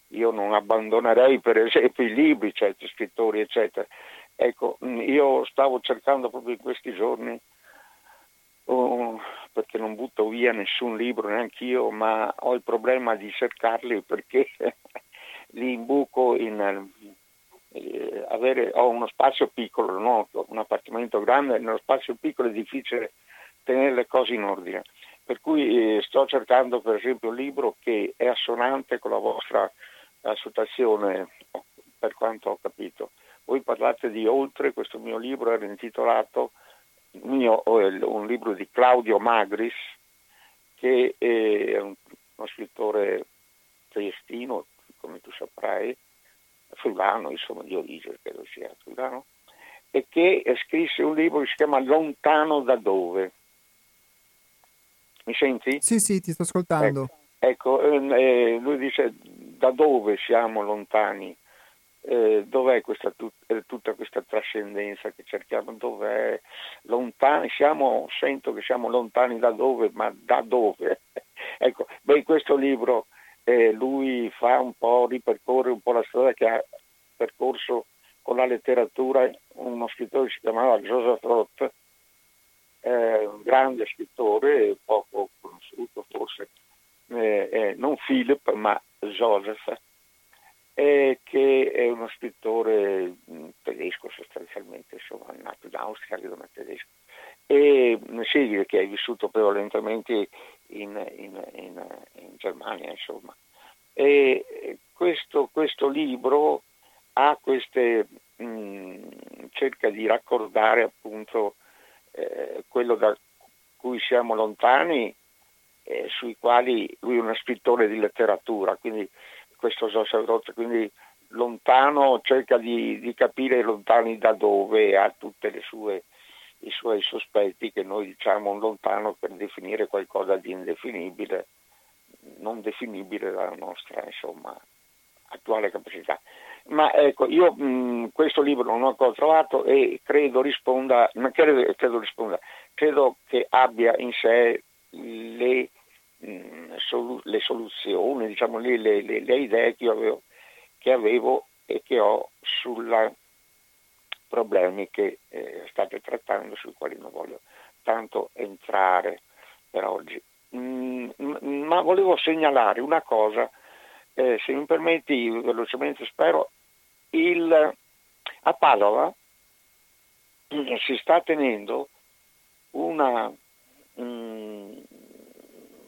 Speaker 6: io non abbandonerei per esempio i libri, certi scrittori, eccetera. Ecco, io stavo cercando proprio in questi giorni, oh, perché non butto via nessun libro neanche io, ma ho il problema di cercarli perché li imbuco in... Eh, avere, ho uno spazio piccolo, no? un appartamento grande, nello spazio piccolo è difficile tenere le cose in ordine. Per cui eh, sto cercando per esempio un libro che è assonante con la vostra associazione, per quanto ho capito. Voi parlate di Oltre, questo mio libro era intitolato, mio, un libro di Claudio Magris, che è uno scrittore triestino, come tu saprai, fulano, insomma di origine credo sia fulano, e che scrisse un libro che si chiama Lontano da dove mi senti?
Speaker 1: Sì, sì, ti sto ascoltando.
Speaker 6: Ecco, ecco eh, lui dice da dove siamo lontani, eh, dov'è questa, tut- eh, tutta questa trascendenza che cerchiamo, dov'è lontani, siamo, sento che siamo lontani da dove, ma da dove? ecco, beh, in questo libro eh, lui fa un po', ripercorre un po' la storia che ha percorso con la letteratura uno scrittore che si chiamava Joseph Roth, eh, un grande scrittore, poco conosciuto forse, eh, eh, non Philip ma Joseph, che è uno scrittore mm, tedesco sostanzialmente, insomma, nato in Austria, credo ma tedesco, e sì, che è vissuto prevalentemente in, in, in, in Germania, insomma. E questo, questo libro ha queste, mh, mm, cerca di raccordare appunto eh, quello da cui siamo lontani, eh, sui quali lui è uno scrittore di letteratura, quindi questo sacerdote, quindi lontano cerca di, di, capire lontani da dove ha tutti i suoi sospetti che noi diciamo lontano per definire qualcosa di indefinibile, non definibile dalla nostra insomma, attuale capacità. Ma ecco, io mh, questo libro non l'ho ancora trovato e credo risponda, credo, credo, risponda, credo che abbia in sé le, mh, solu- le soluzioni, diciamo, le, le, le, idee che avevo, che avevo, e che ho sui problemi che eh, state trattando, sui quali non voglio tanto entrare per oggi. Mm, ma volevo segnalare una cosa, eh, se mi permetti velocemente spero, il, a Padova si sta tenendo una, um,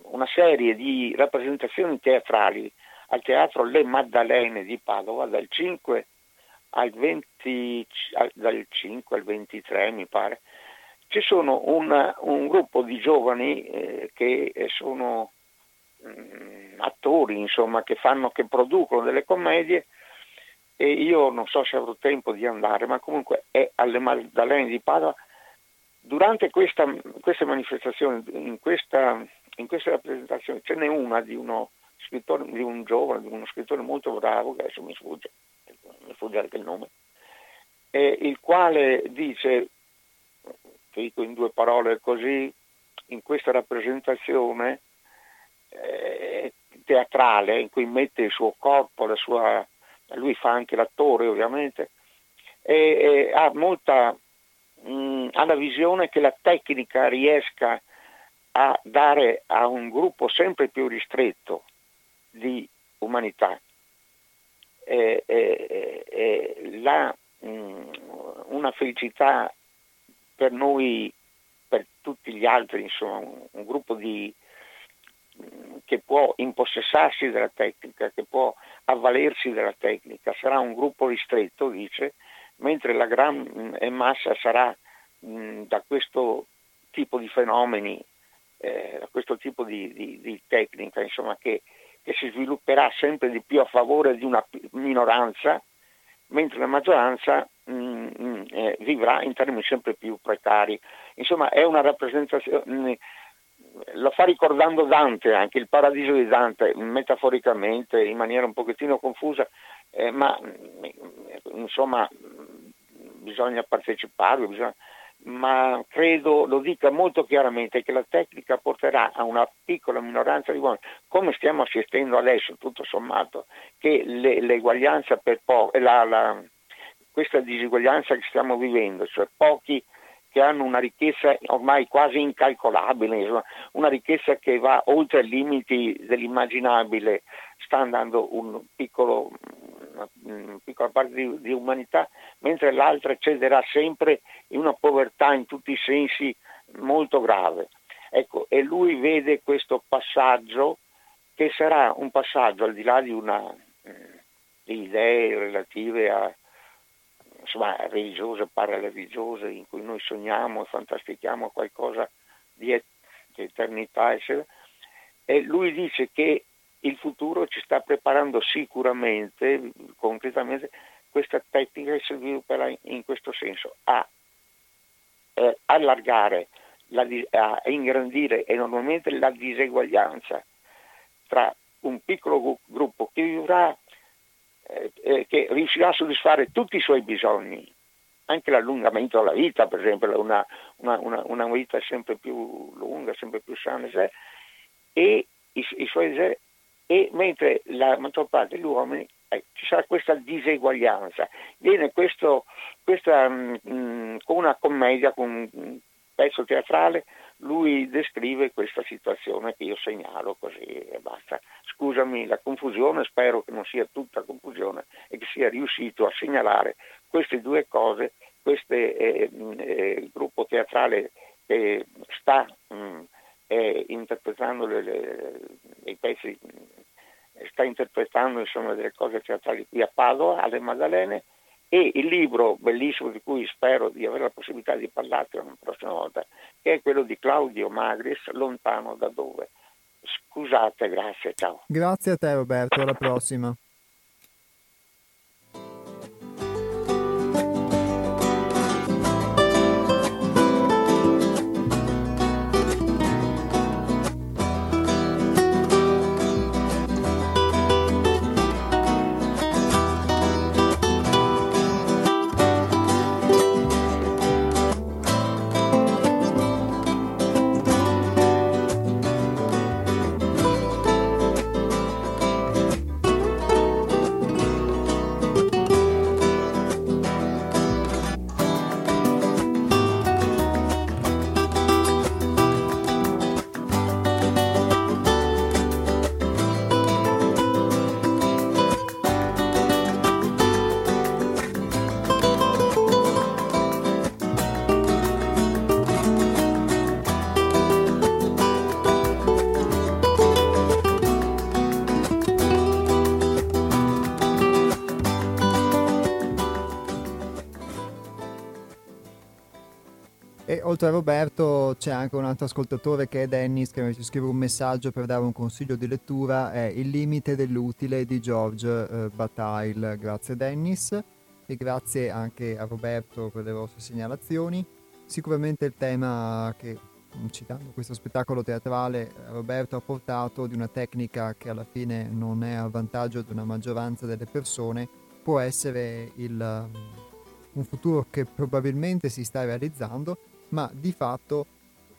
Speaker 6: una serie di rappresentazioni teatrali al teatro Le Maddalene di Padova dal 5 al 20, dal 5 al 23 mi pare. Ci sono una, un gruppo di giovani eh, che sono mh, attori, insomma, che, fanno, che producono delle commedie e io non so se avrò tempo di andare, ma comunque è alle Maddalene di Padova. Durante questa, queste manifestazioni, in questa, in questa rappresentazione, ce n'è una di, uno scrittore, di un giovane, di uno scrittore molto bravo, che adesso mi sfugge, mi sfugge anche il nome, eh, il quale dice, dico in due parole così, in questa rappresentazione eh, teatrale in cui mette il suo corpo, la sua lui fa anche l'attore ovviamente, e, e ha molta mh, ha la visione che la tecnica riesca a dare a un gruppo sempre più ristretto di umanità. Eh, eh, la, mh, una felicità per noi, per tutti gli altri, insomma, un, un gruppo di, che può impossessarsi della tecnica, che può avvalersi della tecnica. Sarà un gruppo ristretto, dice, mentre la gran massa sarà mh, da questo tipo di fenomeni, eh, da questo tipo di, di, di tecnica, insomma, che, che, si svilupperà sempre di più a favore di una minoranza, mentre la maggioranza mh, eh, vivrà in termini sempre più precari. Insomma, è una rappresentazione lo fa ricordando Dante, anche il paradiso di Dante, metaforicamente, in maniera un pochettino confusa, eh, ma insomma bisogna parteciparvi, bisogna... ma credo lo dica molto chiaramente che la tecnica porterà a una piccola minoranza di uomini, come stiamo assistendo adesso tutto sommato, che le, l'eguaglianza per pochi, la, la, questa disuguaglianza che stiamo vivendo, cioè pochi che hanno una ricchezza ormai quasi incalcolabile, insomma, una ricchezza che va oltre i limiti dell'immaginabile, sta andando un piccolo, una piccola parte di, di, umanità, mentre l'altra cederà sempre in una povertà in tutti i sensi molto grave. Ecco, e lui vede questo passaggio che sarà un passaggio al di là di una di idee relative a insomma, religiose, parareligiose, in cui noi sogniamo e fantastichiamo qualcosa di, et- di eternità, eccetera. E lui dice che il futuro ci sta preparando sicuramente, concretamente, questa tecnica si svilupperà in questo senso, a eh, allargare, la, a ingrandire enormemente la diseguaglianza tra un piccolo gruppo che vivrà eh, eh, che riuscirà a soddisfare tutti i suoi bisogni, anche l'allungamento della vita, per esempio, una, una, una, una vita sempre più lunga, sempre più sana, e i, i suoi desideri, e mentre la maggior parte degli uomini eh, ci sarà questa diseguaglianza. Viene questo, questa, mh, mm, con una commedia, con un pezzo teatrale, lui descrive questa situazione che io segnalo così e basta. Scusami la confusione, spero che non sia tutta confusione e che sia riuscito a segnalare queste due cose, questo eh, eh, gruppo teatrale che sta mh, eh, interpretando le, le, i pezzi, sta interpretando insomma, delle cose teatrali qui a Padova, alle Maddalene, e il libro bellissimo di cui spero di avere la possibilità di parlarti una prossima volta, che è quello di Claudio Magris, Lontano da dove. Scusate, grazie, ciao.
Speaker 1: Grazie a te Roberto, alla prossima. Oltre a Roberto c'è anche un altro ascoltatore che è Dennis che mi scrive un messaggio per dare un consiglio di lettura, è Il limite dell'utile di George eh, Bataille. Grazie Dennis e grazie anche a Roberto per le vostre segnalazioni. Sicuramente il tema che, citando questo spettacolo teatrale, Roberto ha portato di una tecnica che alla fine non è a vantaggio di una maggioranza delle persone, può essere il, un futuro che probabilmente si sta realizzando ma di fatto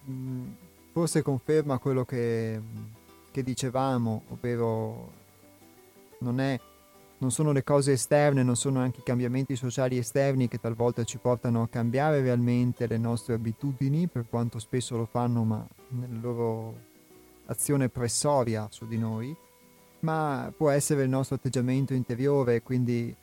Speaker 1: mh, mm, forse conferma quello che, che dicevamo, ovvero non, è, non sono le cose esterne, non sono anche i cambiamenti sociali esterni che talvolta ci portano a cambiare realmente le nostre abitudini, per quanto spesso lo fanno, ma nella loro azione pressoria su di noi, ma può essere il nostro atteggiamento interiore, quindi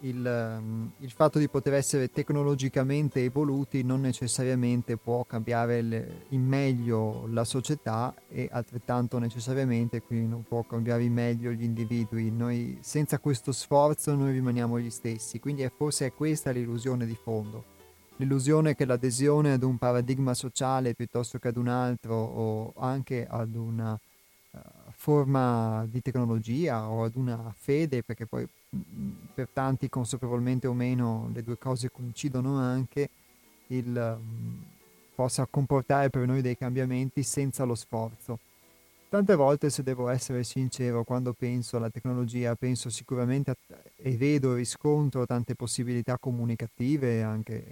Speaker 1: il, ehm, il, fatto di poter essere tecnologicamente evoluti non necessariamente può cambiare le, in meglio la società e altrettanto necessariamente quindi non può cambiare in meglio gli individui. Noi senza questo sforzo noi rimaniamo gli stessi, quindi è forse è questa l'illusione di fondo. L'illusione che l'adesione ad un paradigma sociale piuttosto che ad un altro o anche ad una uh, forma di tecnologia o ad una fede, perché poi per tanti consapevolmente o meno le due cose coincidono anche, il, possa comportare per noi dei cambiamenti senza lo sforzo. tante volte, se devo essere sincero, quando penso alla tecnologia, penso sicuramente a, e vedo e riscontro tante possibilità comunicative, anche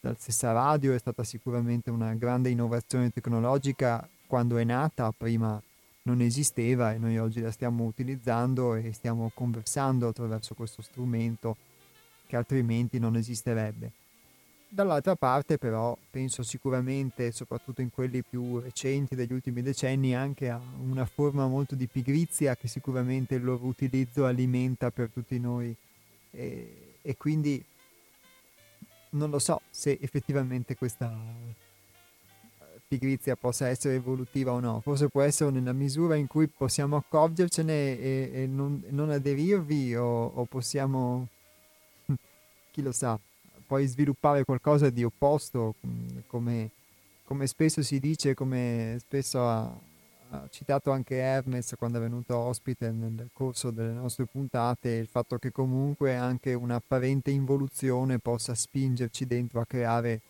Speaker 1: dalla stessa radio è stata sicuramente una grande innovazione tecnologica quando è nata, prima non esisteva e noi oggi la stiamo utilizzando e stiamo conversando attraverso questo strumento che altrimenti non esisterebbe. Dall'altra parte però penso sicuramente, soprattutto in quelli più recenti degli ultimi decenni, anche a una forma molto di pigrizia che sicuramente il loro utilizzo alimenta per tutti noi e, e quindi non lo so se effettivamente questa pigrizia possa essere evolutiva o no, forse può essere nella misura in cui possiamo accorgercene e, e non, non, aderirvi o, o possiamo, chi lo sa, poi sviluppare qualcosa di opposto, mm, come, come spesso si dice, come spesso ha, ha, citato anche Hermes quando è venuto ospite nel corso delle nostre puntate, il fatto che comunque anche un'apparente involuzione possa spingerci dentro a creare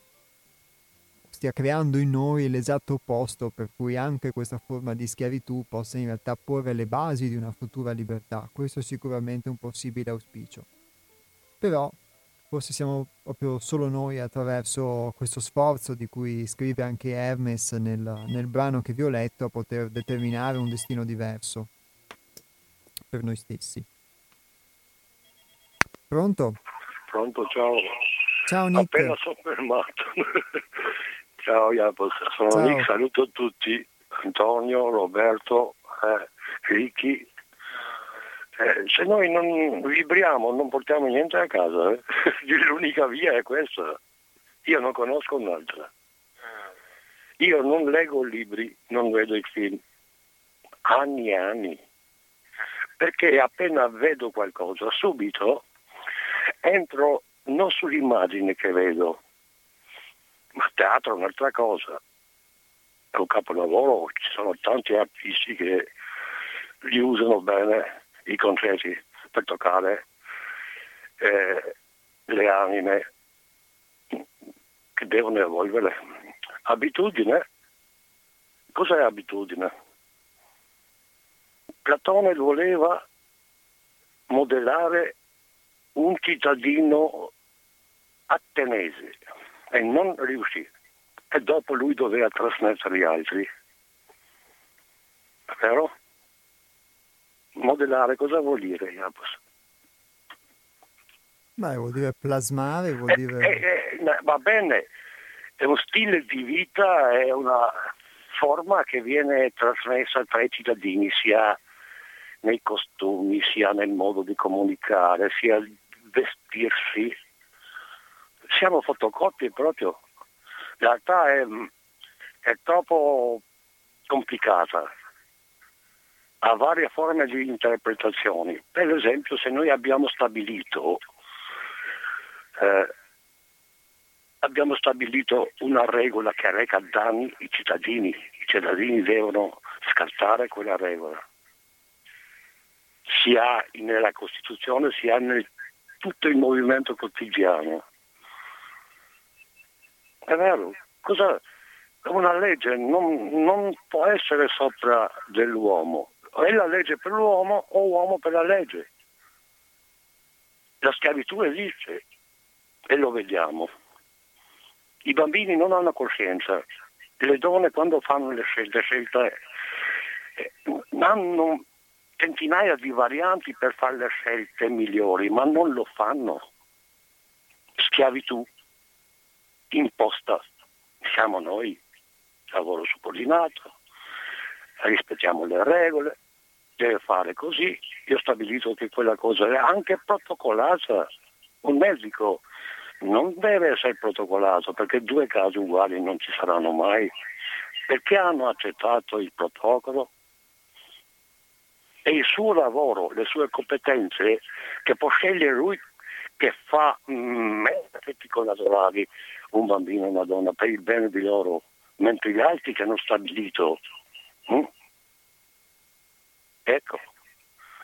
Speaker 1: stia creando in noi l'esatto opposto, per cui anche questa forma di schiavitù possa in realtà porre le basi di una futura libertà. Questo è sicuramente un possibile auspicio. Però forse siamo proprio solo noi attraverso questo sforzo di cui scrive anche Hermes nel, nel brano che vi ho letto a poter determinare un destino diverso per noi stessi. Pronto?
Speaker 7: Pronto, ciao.
Speaker 1: Ciao Nick.
Speaker 7: Appena soffermato. Ciao Jacopo, sono
Speaker 1: Ciao.
Speaker 7: Nick, saluto tutti, Antonio, Roberto, eh, Ricky. Eh, se noi non vibriamo, non portiamo niente a casa, eh. l'unica via è questa. Io non conosco un'altra. Io non leggo libri, non vedo i film, anni e anni, perché appena vedo qualcosa, subito entro non sull'immagine che vedo, ma teatro è un'altra cosa. È un capolavoro, ci sono tanti artisti che li usano bene i concerti per toccare eh, le anime che devono evolvere. Abitudine? Cos'è abitudine? Platone voleva modellare un cittadino attenese e non riuscì. E dopo lui doveva trasmettere agli altri. Vero? Modellare cosa vuol dire, Iapos?
Speaker 1: Beh, vuol dire plasmare, vuol
Speaker 7: Eh,
Speaker 1: dire...
Speaker 7: eh, eh, va bene, è uno stile di vita, è una forma che viene trasmessa tra i cittadini, sia nei costumi, sia nel modo di comunicare, sia vestirsi. Siamo fotocopie proprio. In realtà è, è troppo complicata. Ha varie forme di interpretazioni. Per esempio, se noi abbiamo stabilito eh, abbiamo stabilito una regola che reca danni ai cittadini, i cittadini devono scartare quella regola, sia nella Costituzione sia nel tutto il movimento quotidiano. È vero, cosa, una legge non, non può essere sopra dell'uomo, è la legge per l'uomo o uomo per la legge. La schiavitù esiste e lo vediamo. I bambini non hanno coscienza, le donne quando fanno le scelte, scelte eh, hanno centinaia di varianti per fare le scelte migliori, ma non lo fanno. Schiavitù imposta siamo noi, lavoro subordinato, rispettiamo le regole, deve fare così, io ho stabilito che quella cosa è anche protocollata. Un medico non deve essere protocollato perché due casi uguali non ci saranno mai. Perché hanno accettato il protocollo? E il suo lavoro, le sue competenze, che può scegliere lui che fa mm, etico naturali un bambino e una donna per il bene di loro, mentre gli altri che hanno stabilito. mm? Ecco,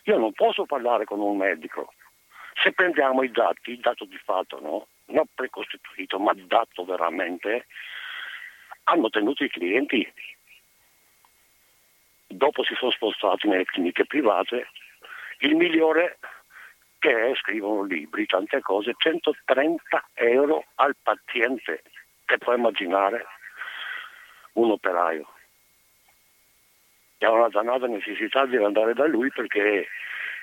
Speaker 7: io non posso parlare con un medico. Se prendiamo i dati, il dato di fatto, no? Non precostituito, ma dato veramente, hanno tenuto i clienti. dopo si sono spostati nelle cliniche private, il migliore che scrivono libri, tante cose, 130 euro al paziente, che puoi immaginare un operaio. E ha una dannata necessità di andare da lui perché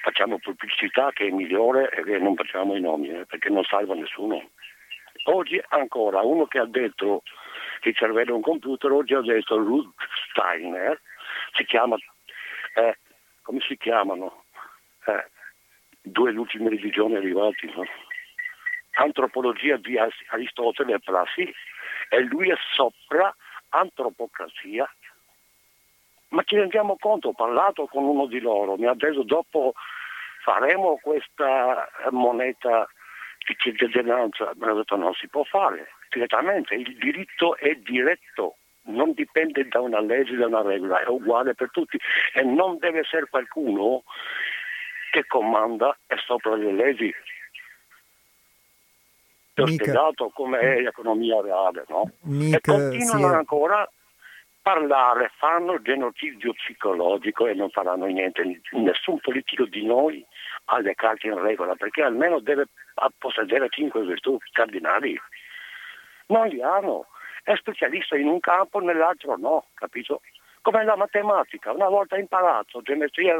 Speaker 7: facciamo pubblicità che è migliore e che non facciamo i nomi, eh, perché non salva nessuno. Oggi ancora uno che ha detto il cervello è un computer, oggi ha detto Ruth Steiner, si chiama, eh, come si chiamano? Eh, due ultime religioni arrivati, no? Antropologia di Aristotele e Prassi e lui è sopra antropocrazia. Ma ci rendiamo conto, ho parlato con uno di loro, mi ha detto dopo faremo questa moneta di cittadinanza, mi ha detto non si può fare direttamente, il diritto è diretto, non dipende da una legge, da una regola, è uguale per tutti e non deve essere qualcuno che comanda e sopra le leggi. Ti ho spiegato com'è l'economia reale, no?
Speaker 1: Nick,
Speaker 7: e continuano
Speaker 1: sì,
Speaker 7: ancora a parlare, fanno genocidio psicologico e non faranno niente. Nessun politico di noi ha le carte in regola perché almeno deve possedere cinque virtù cardinali. Non li hanno. È specialista in un campo, nell'altro no, capito? Come la matematica, una volta imparato, geometria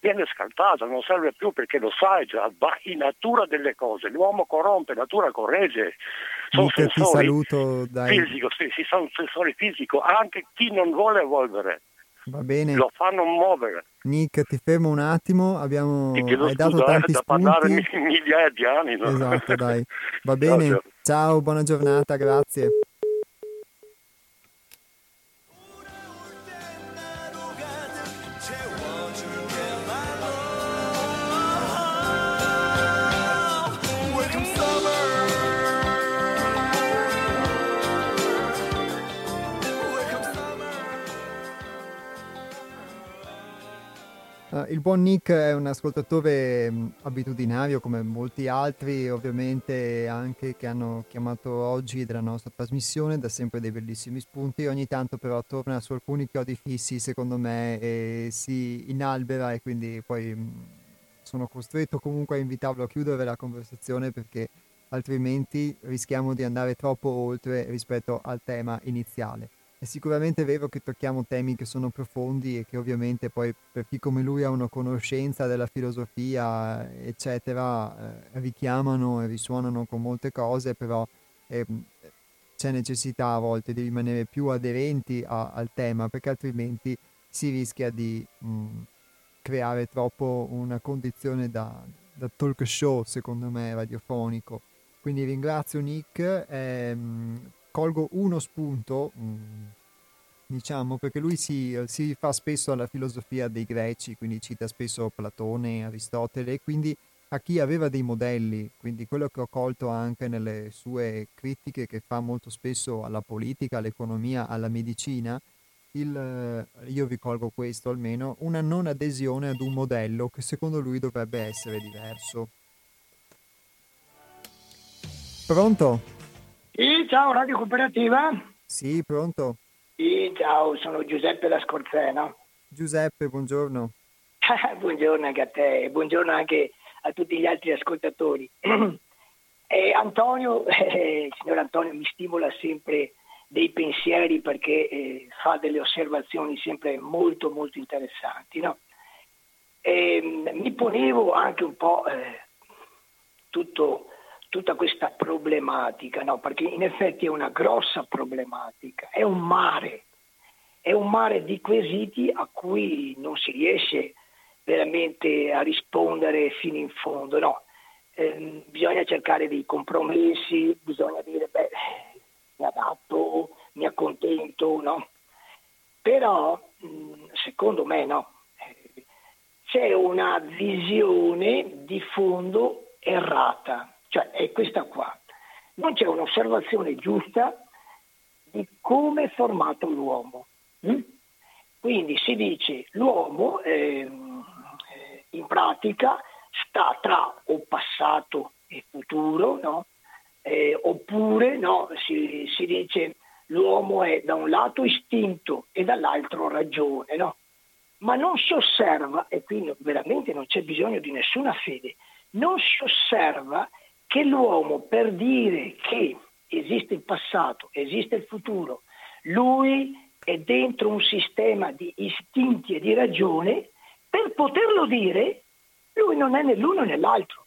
Speaker 7: viene scartata, non serve più perché lo sai già, va in natura delle cose, l'uomo corrompe, natura corregge. Sono
Speaker 1: ti
Speaker 7: sensori
Speaker 1: saluto,
Speaker 7: fisico, sì, sì, sono sensori fisico, anche chi non vuole evolvere,
Speaker 1: va bene.
Speaker 7: lo fanno muovere.
Speaker 1: Nick, ti fermo un attimo, abbiamo, hai dato
Speaker 7: eh,
Speaker 1: tanti
Speaker 7: da parlare
Speaker 1: spunti.
Speaker 7: mi- migliaia di anni. No?
Speaker 1: Esatto, dai. Va bene.
Speaker 7: ciao.
Speaker 1: Ciao, buona giornata, grazie. Eh, il buon Nick è un ascoltatore mh, abitudinario come molti altri, ovviamente anche che hanno chiamato oggi della nostra trasmissione, dà sempre dei bellissimi spunti, ogni tanto però torna su alcuni chiodi fissi secondo me e si inalbera e quindi poi mh, sono costretto comunque a invitarlo a chiudere la conversazione perché altrimenti rischiamo di andare troppo oltre rispetto al tema iniziale. È sicuramente vero che tocchiamo temi che sono profondi e che ovviamente poi per chi come lui ha una conoscenza della filosofia, eccetera, eh, richiamano e risuonano con molte cose, però ehm, c'è necessità a volte di rimanere più aderenti a- al tema perché altrimenti si rischia di mh, creare troppo una condizione da, da talk show, secondo me, radiofonico. Quindi ringrazio Nick, ehm, colgo uno spunto, mh, diciamo, perché lui si, si fa spesso alla filosofia dei greci, quindi cita spesso Platone, Aristotele, e quindi a chi aveva dei modelli, quindi quello che ho colto anche nelle sue critiche che fa molto spesso alla politica, all'economia, alla medicina, il, io vi colgo questo almeno, una non adesione ad un modello che secondo lui dovrebbe essere diverso. Pronto?
Speaker 8: Sì, ciao Radio Cooperativa.
Speaker 1: Sì, pronto?
Speaker 8: Sì, ciao, sono Giuseppe da Scorzena.
Speaker 1: Giuseppe, buongiorno.
Speaker 8: buongiorno anche a te e buongiorno anche a tutti gli altri ascoltatori. Eh, Antonio, eh, il signor Antonio mi stimola sempre dei pensieri perché eh, fa delle osservazioni sempre molto molto interessanti. no? E, mi ponevo anche un po' eh, tutto, tutta questa problematica, no? perché in effetti è una grossa problematica, è un mare, è un mare di quesiti a cui non si riesce veramente a rispondere fino in fondo. No? Eh, bisogna cercare dei compromessi, bisogna dire, beh, mi adatto, mi accontento, no? Però, mh, secondo me, no, eh, c'è una visione di fondo errata, cioè è questa qua. Non c'è un'osservazione giusta di come è formato l'uomo. hm? Quindi si dice l'uomo ehm, eh, in pratica sta tra o passato e futuro, no? Eh, oppure no, si, si dice l'uomo è da un lato istinto e dall'altro ragione. No?
Speaker 9: ma non si osserva, e qui veramente non c'è bisogno di nessuna fede, non si osserva che l'uomo per dire che esiste il passato, esiste il futuro, lui è dentro un sistema di istinti e di ragione, per poterlo dire lui non è né l'uno né l'altro.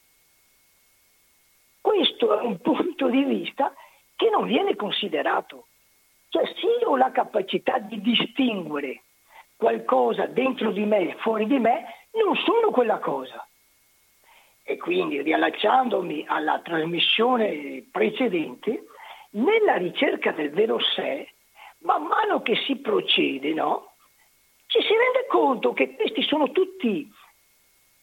Speaker 9: Questo è un punto di vista che non viene considerato. Cioè se io ho la capacità di distinguere qualcosa dentro di me e fuori di me, non sono quella cosa. E quindi riallacciandomi alla trasmissione precedente, nella ricerca del vero sé, man mano che si procede, no? ci si rende conto che questi sono tutti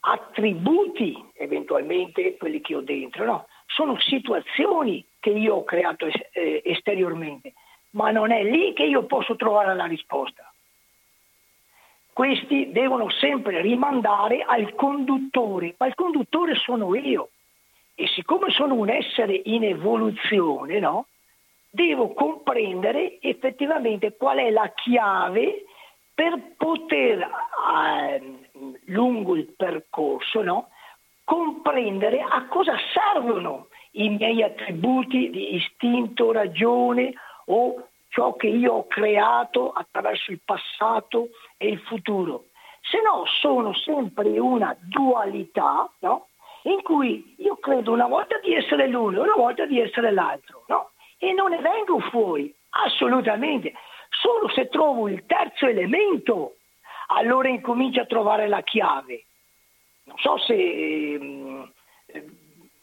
Speaker 9: attributi, eventualmente quelli che ho dentro, no? sono situazioni che io ho creato eh, esteriormente, ma non è lì che io posso trovare la risposta. Questi devono sempre rimandare al conduttore, ma il conduttore sono io. E siccome sono un essere in evoluzione, no? devo comprendere effettivamente qual è la chiave per poter, eh, lungo il percorso, no? comprendere a cosa servono i miei attributi di istinto, ragione o ciò che io ho creato attraverso il passato e il futuro. Se no sono sempre una dualità no? in cui io credo una volta di essere l'uno e una volta di essere l'altro. No? e non ne vengo fuori, assolutamente. Solo se trovo il terzo elemento, allora incomincio a trovare la chiave. Non so se eh,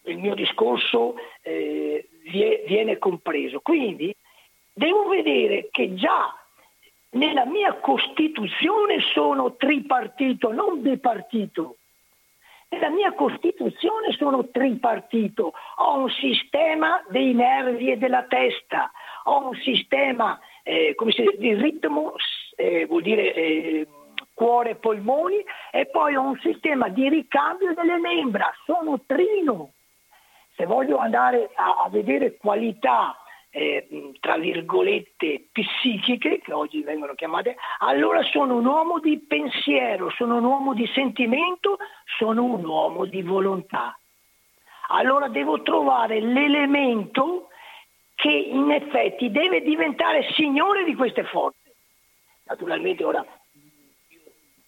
Speaker 9: il mio discorso eh, viene compreso. Quindi devo vedere che già nella mia Costituzione sono tripartito, non bipartito. Nella mia Costituzione sono tripartito, ho un sistema dei nervi e della testa, ho un sistema eh, dice, di ritmo, eh, vuol dire eh, cuore e polmoni, e poi ho un sistema di ricambio delle membra, sono trino. Se voglio andare a, a vedere qualità eh, tra virgolette psichiche, che oggi vengono chiamate, allora sono un uomo di pensiero, sono un uomo di sentimento, sono un uomo di volontà. Allora devo trovare l'elemento che in effetti deve diventare signore di queste forze. Naturalmente ora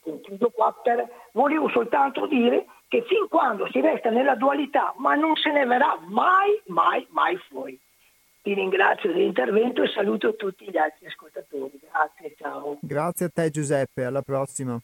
Speaker 9: concludo qua per, volevo soltanto dire che fin quando si resta nella dualità, ma non se ne verrà mai, mai, mai fuori. Ti ringrazio dell'intervento e saluto tutti gli altri ascoltatori. Grazie, ciao.
Speaker 1: Grazie a te Giuseppe, alla prossima.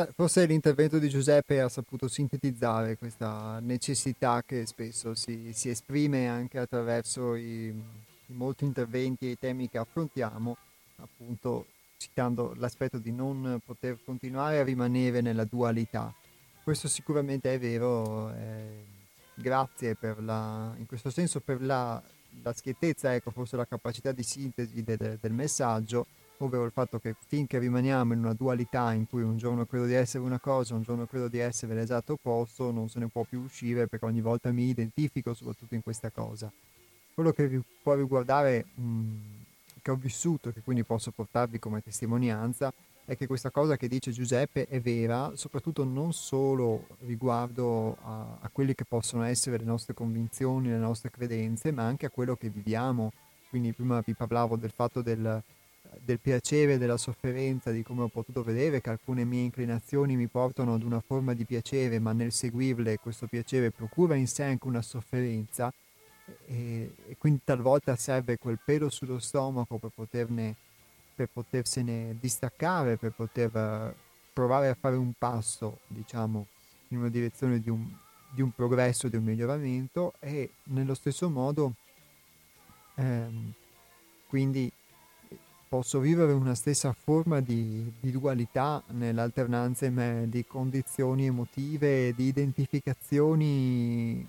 Speaker 1: Beh, forse l'intervento di Giuseppe ha saputo sintetizzare questa necessità che spesso si, si esprime anche attraverso i, i, molti interventi e i temi che affrontiamo, appunto citando l'aspetto di non poter continuare a rimanere nella dualità. Questo sicuramente è vero, eh, grazie la, in questo senso per la, la schiettezza, ecco, forse la capacità di sintesi del, del messaggio ovvero il fatto che finché rimaniamo in una dualità in cui un giorno credo di essere una cosa, un giorno credo di essere l'esatto opposto, non se ne può più uscire perché ogni volta mi identifico soprattutto in questa cosa. Quello che può riguardare, mh, che ho vissuto e che quindi posso portarvi come testimonianza, è che questa cosa che dice Giuseppe è vera, soprattutto non solo riguardo a, a quelle che possono essere le nostre convinzioni, le nostre credenze, ma anche a quello che viviamo. Quindi prima vi parlavo del fatto del, del piacere della sofferenza, di come ho potuto vedere che alcune mie inclinazioni mi portano ad una forma di piacere, ma nel seguirle questo piacere procura in sé anche una sofferenza. E, e quindi talvolta serve quel pelo sullo stomaco per, poterne, per potersene distaccare, per poter provare a fare un passo, diciamo, in una direzione di un, di un progresso, di un miglioramento e nello stesso modo ehm, quindi posso vivere una stessa forma di, di dualità nell'alternanza di condizioni emotive, di identificazioni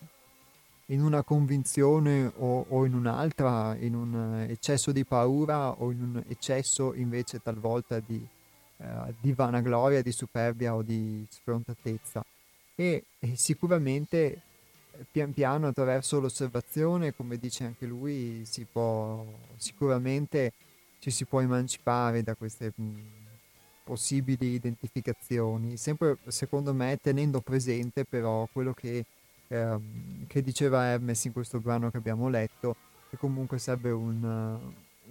Speaker 1: in una convinzione o, o, in un'altra, in un eccesso di paura o in un eccesso invece talvolta di, eh, di vanagloria, di superbia o di sfrontatezza. E, e sicuramente eh, pian piano attraverso l'osservazione, come dice anche lui, si può sicuramente ci si può emancipare da queste mh, possibili identificazioni, sempre secondo me tenendo presente però quello che, ehm, che diceva Hermes in questo brano che abbiamo letto, che comunque serve un,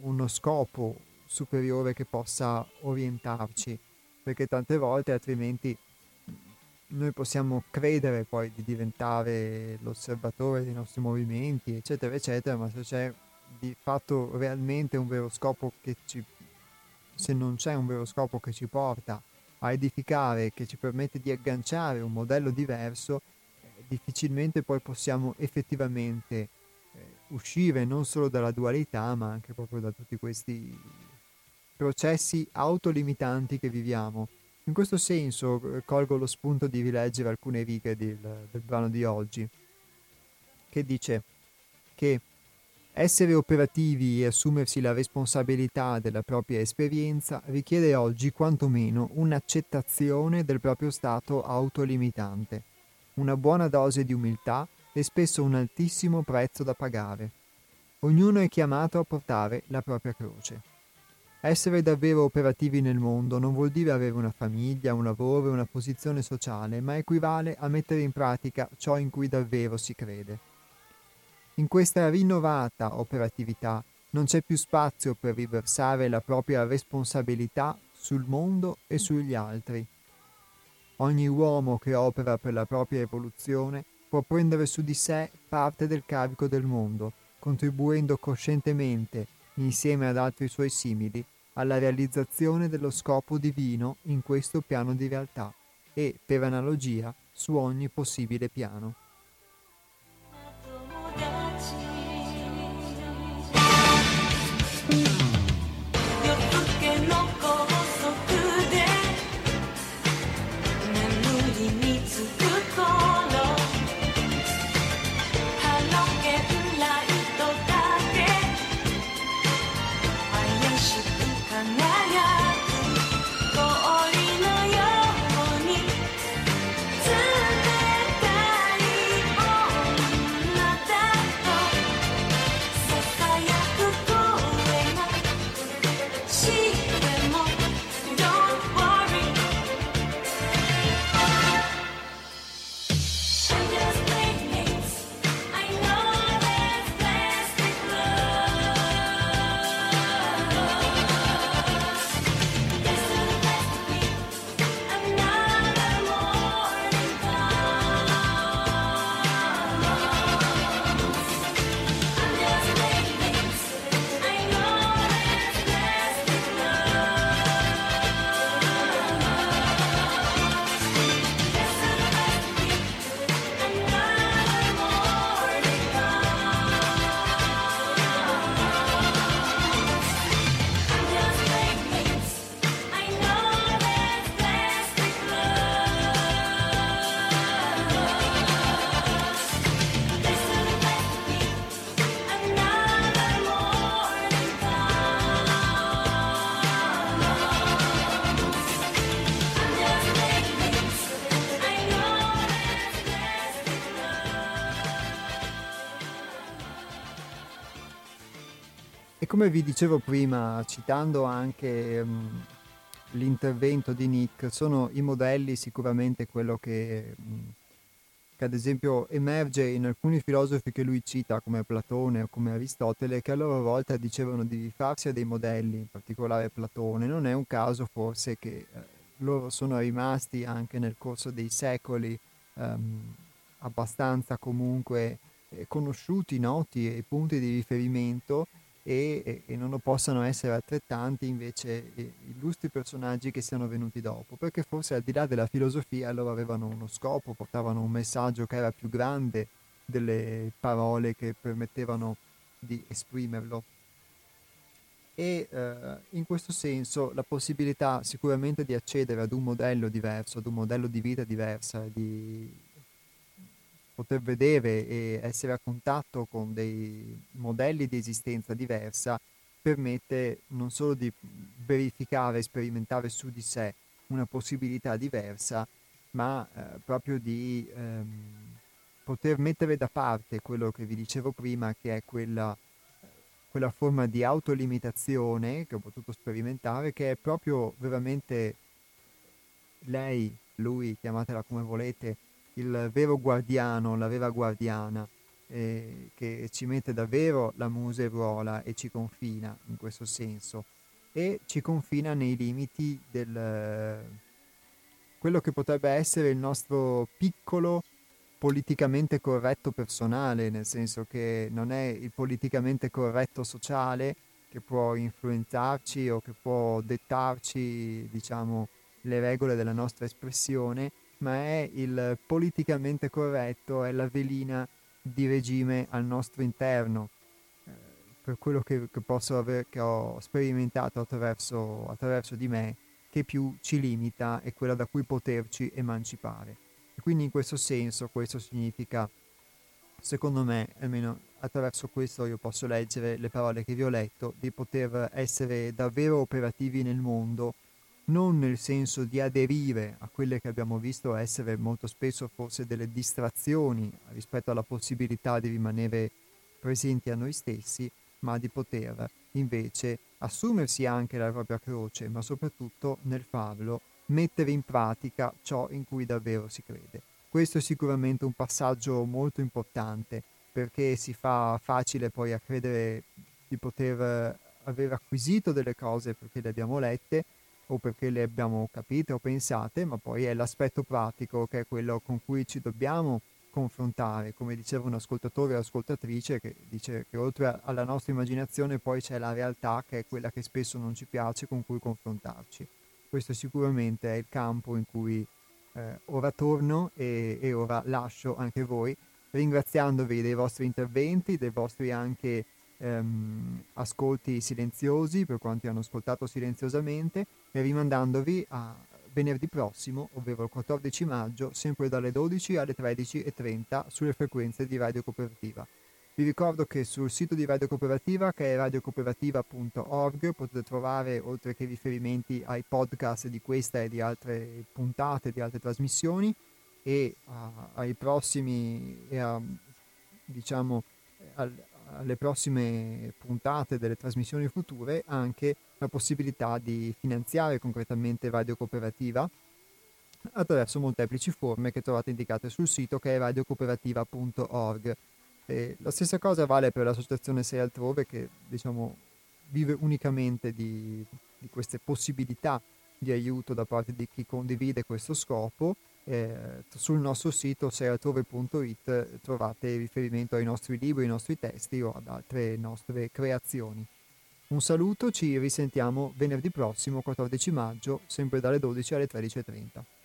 Speaker 1: uno scopo superiore che possa orientarci, perché tante volte altrimenti noi possiamo credere poi di diventare l'osservatore dei nostri movimenti, eccetera, eccetera, ma se c'è di fatto realmente un vero scopo che ci se non c'è un vero scopo che ci porta a edificare, che ci permette di agganciare un modello diverso, eh, difficilmente poi possiamo effettivamente eh, uscire non solo dalla dualità, ma anche proprio da tutti questi processi autolimitanti che viviamo. In questo senso eh, colgo lo spunto di rileggere alcune righe del, del brano di oggi, che dice che essere operativi e assumersi la responsabilità della propria esperienza richiede oggi quantomeno un'accettazione del proprio stato autolimitante, una buona dose di umiltà e spesso un altissimo prezzo da pagare. Ognuno è chiamato a portare la propria croce. Essere davvero operativi nel mondo non vuol dire avere una famiglia, un lavoro una posizione sociale, ma equivale a mettere in pratica ciò in cui davvero si crede. In questa rinnovata operatività non c'è più spazio per riversare la propria responsabilità sul mondo e sugli altri. Ogni uomo che opera per la propria evoluzione può prendere su di sé parte del carico del mondo, contribuendo coscientemente, insieme ad altri suoi simili, alla realizzazione dello scopo divino in questo piano di realtà e, per analogia, su ogni possibile piano. Come vi dicevo prima, citando anche um, l'intervento di Nick, sono i modelli sicuramente quello che, um, che, ad esempio emerge in alcuni filosofi che lui cita, come Platone o come Aristotele, che a loro volta dicevano di rifarsi a dei modelli, in particolare Platone. Non è un caso forse che eh, loro sono rimasti anche nel corso dei secoli um, abbastanza comunque eh, conosciuti, noti e punti di riferimento e, e, e non possano essere altrettanti invece eh, illustri personaggi che siano venuti dopo, perché forse al di là della filosofia loro avevano uno scopo, portavano un messaggio che era più grande delle parole che permettevano di esprimerlo. E eh, in questo senso la possibilità sicuramente di accedere ad un modello diverso, ad un modello di vita diversa, di poter vedere e essere a contatto con dei modelli di esistenza diversa permette non solo di verificare e sperimentare su di sé una possibilità diversa, ma eh, proprio di ehm, poter mettere da parte quello che vi dicevo prima, che è quella, quella forma di autolimitazione che ho potuto sperimentare, che è proprio veramente lei, lui, chiamatela come volete, il vero guardiano, la vera guardiana, eh, che ci mette davvero la museruola e ci confina in questo senso. E ci confina nei limiti del quello che potrebbe essere il nostro piccolo politicamente corretto personale, nel senso che non è il politicamente corretto sociale che può influenzarci o che può dettarci, diciamo, le regole della nostra espressione, ma è il politicamente corretto, è la velina di regime al nostro interno, eh, per quello che, che, posso aver, che ho sperimentato attraverso, attraverso di me, che più ci limita è quella da cui poterci emancipare. E quindi in questo senso questo significa, secondo me, almeno attraverso questo io posso leggere le parole che vi ho letto, di poter essere davvero operativi nel mondo non nel senso di aderire a quelle che abbiamo visto essere molto spesso forse delle distrazioni rispetto alla possibilità di rimanere presenti a noi stessi, ma di poter invece assumersi anche la propria croce, ma soprattutto nel farlo mettere in pratica ciò in cui davvero si crede. Questo è sicuramente un passaggio molto importante perché si fa facile poi a credere di poter aver acquisito delle cose perché le abbiamo lette, o perché le abbiamo capite o pensate, ma poi è l'aspetto pratico che è quello con cui ci dobbiamo confrontare, come diceva un ascoltatore o ascoltatrice che dice che oltre alla nostra immaginazione poi c'è la realtà che è quella che spesso non ci piace con cui confrontarci. Questo sicuramente è il campo in cui eh, ora torno e, e ora lascio anche voi, ringraziandovi dei vostri interventi, dei vostri anche ehm, ascolti silenziosi per quanti hanno ascoltato silenziosamente e rimandandovi a venerdì prossimo, ovvero il 14 maggio, sempre dalle 12 alle 13.30 sulle frequenze di Radio Cooperativa. Vi ricordo che sul sito di Radio Cooperativa, che è radiocooperativa.org, potete trovare, oltre che riferimenti ai podcast di questa e di altre puntate, di altre trasmissioni, e uh, ai prossimi, e a, diciamo, al, alle prossime puntate delle trasmissioni future anche la possibilità di finanziare concretamente Radio Cooperativa attraverso molteplici forme che trovate indicate sul sito che è radiocooperativa.org. E la stessa cosa vale per l'associazione Sei Altrove che diciamo vive unicamente di, di queste possibilità di aiuto da parte di chi condivide questo scopo eh, sul nostro sito sealtrove.it trovate riferimento ai nostri libri, ai nostri testi o ad altre nostre creazioni. Un saluto, ci risentiamo venerdì prossimo 14 maggio, sempre dalle 12 alle 13.30.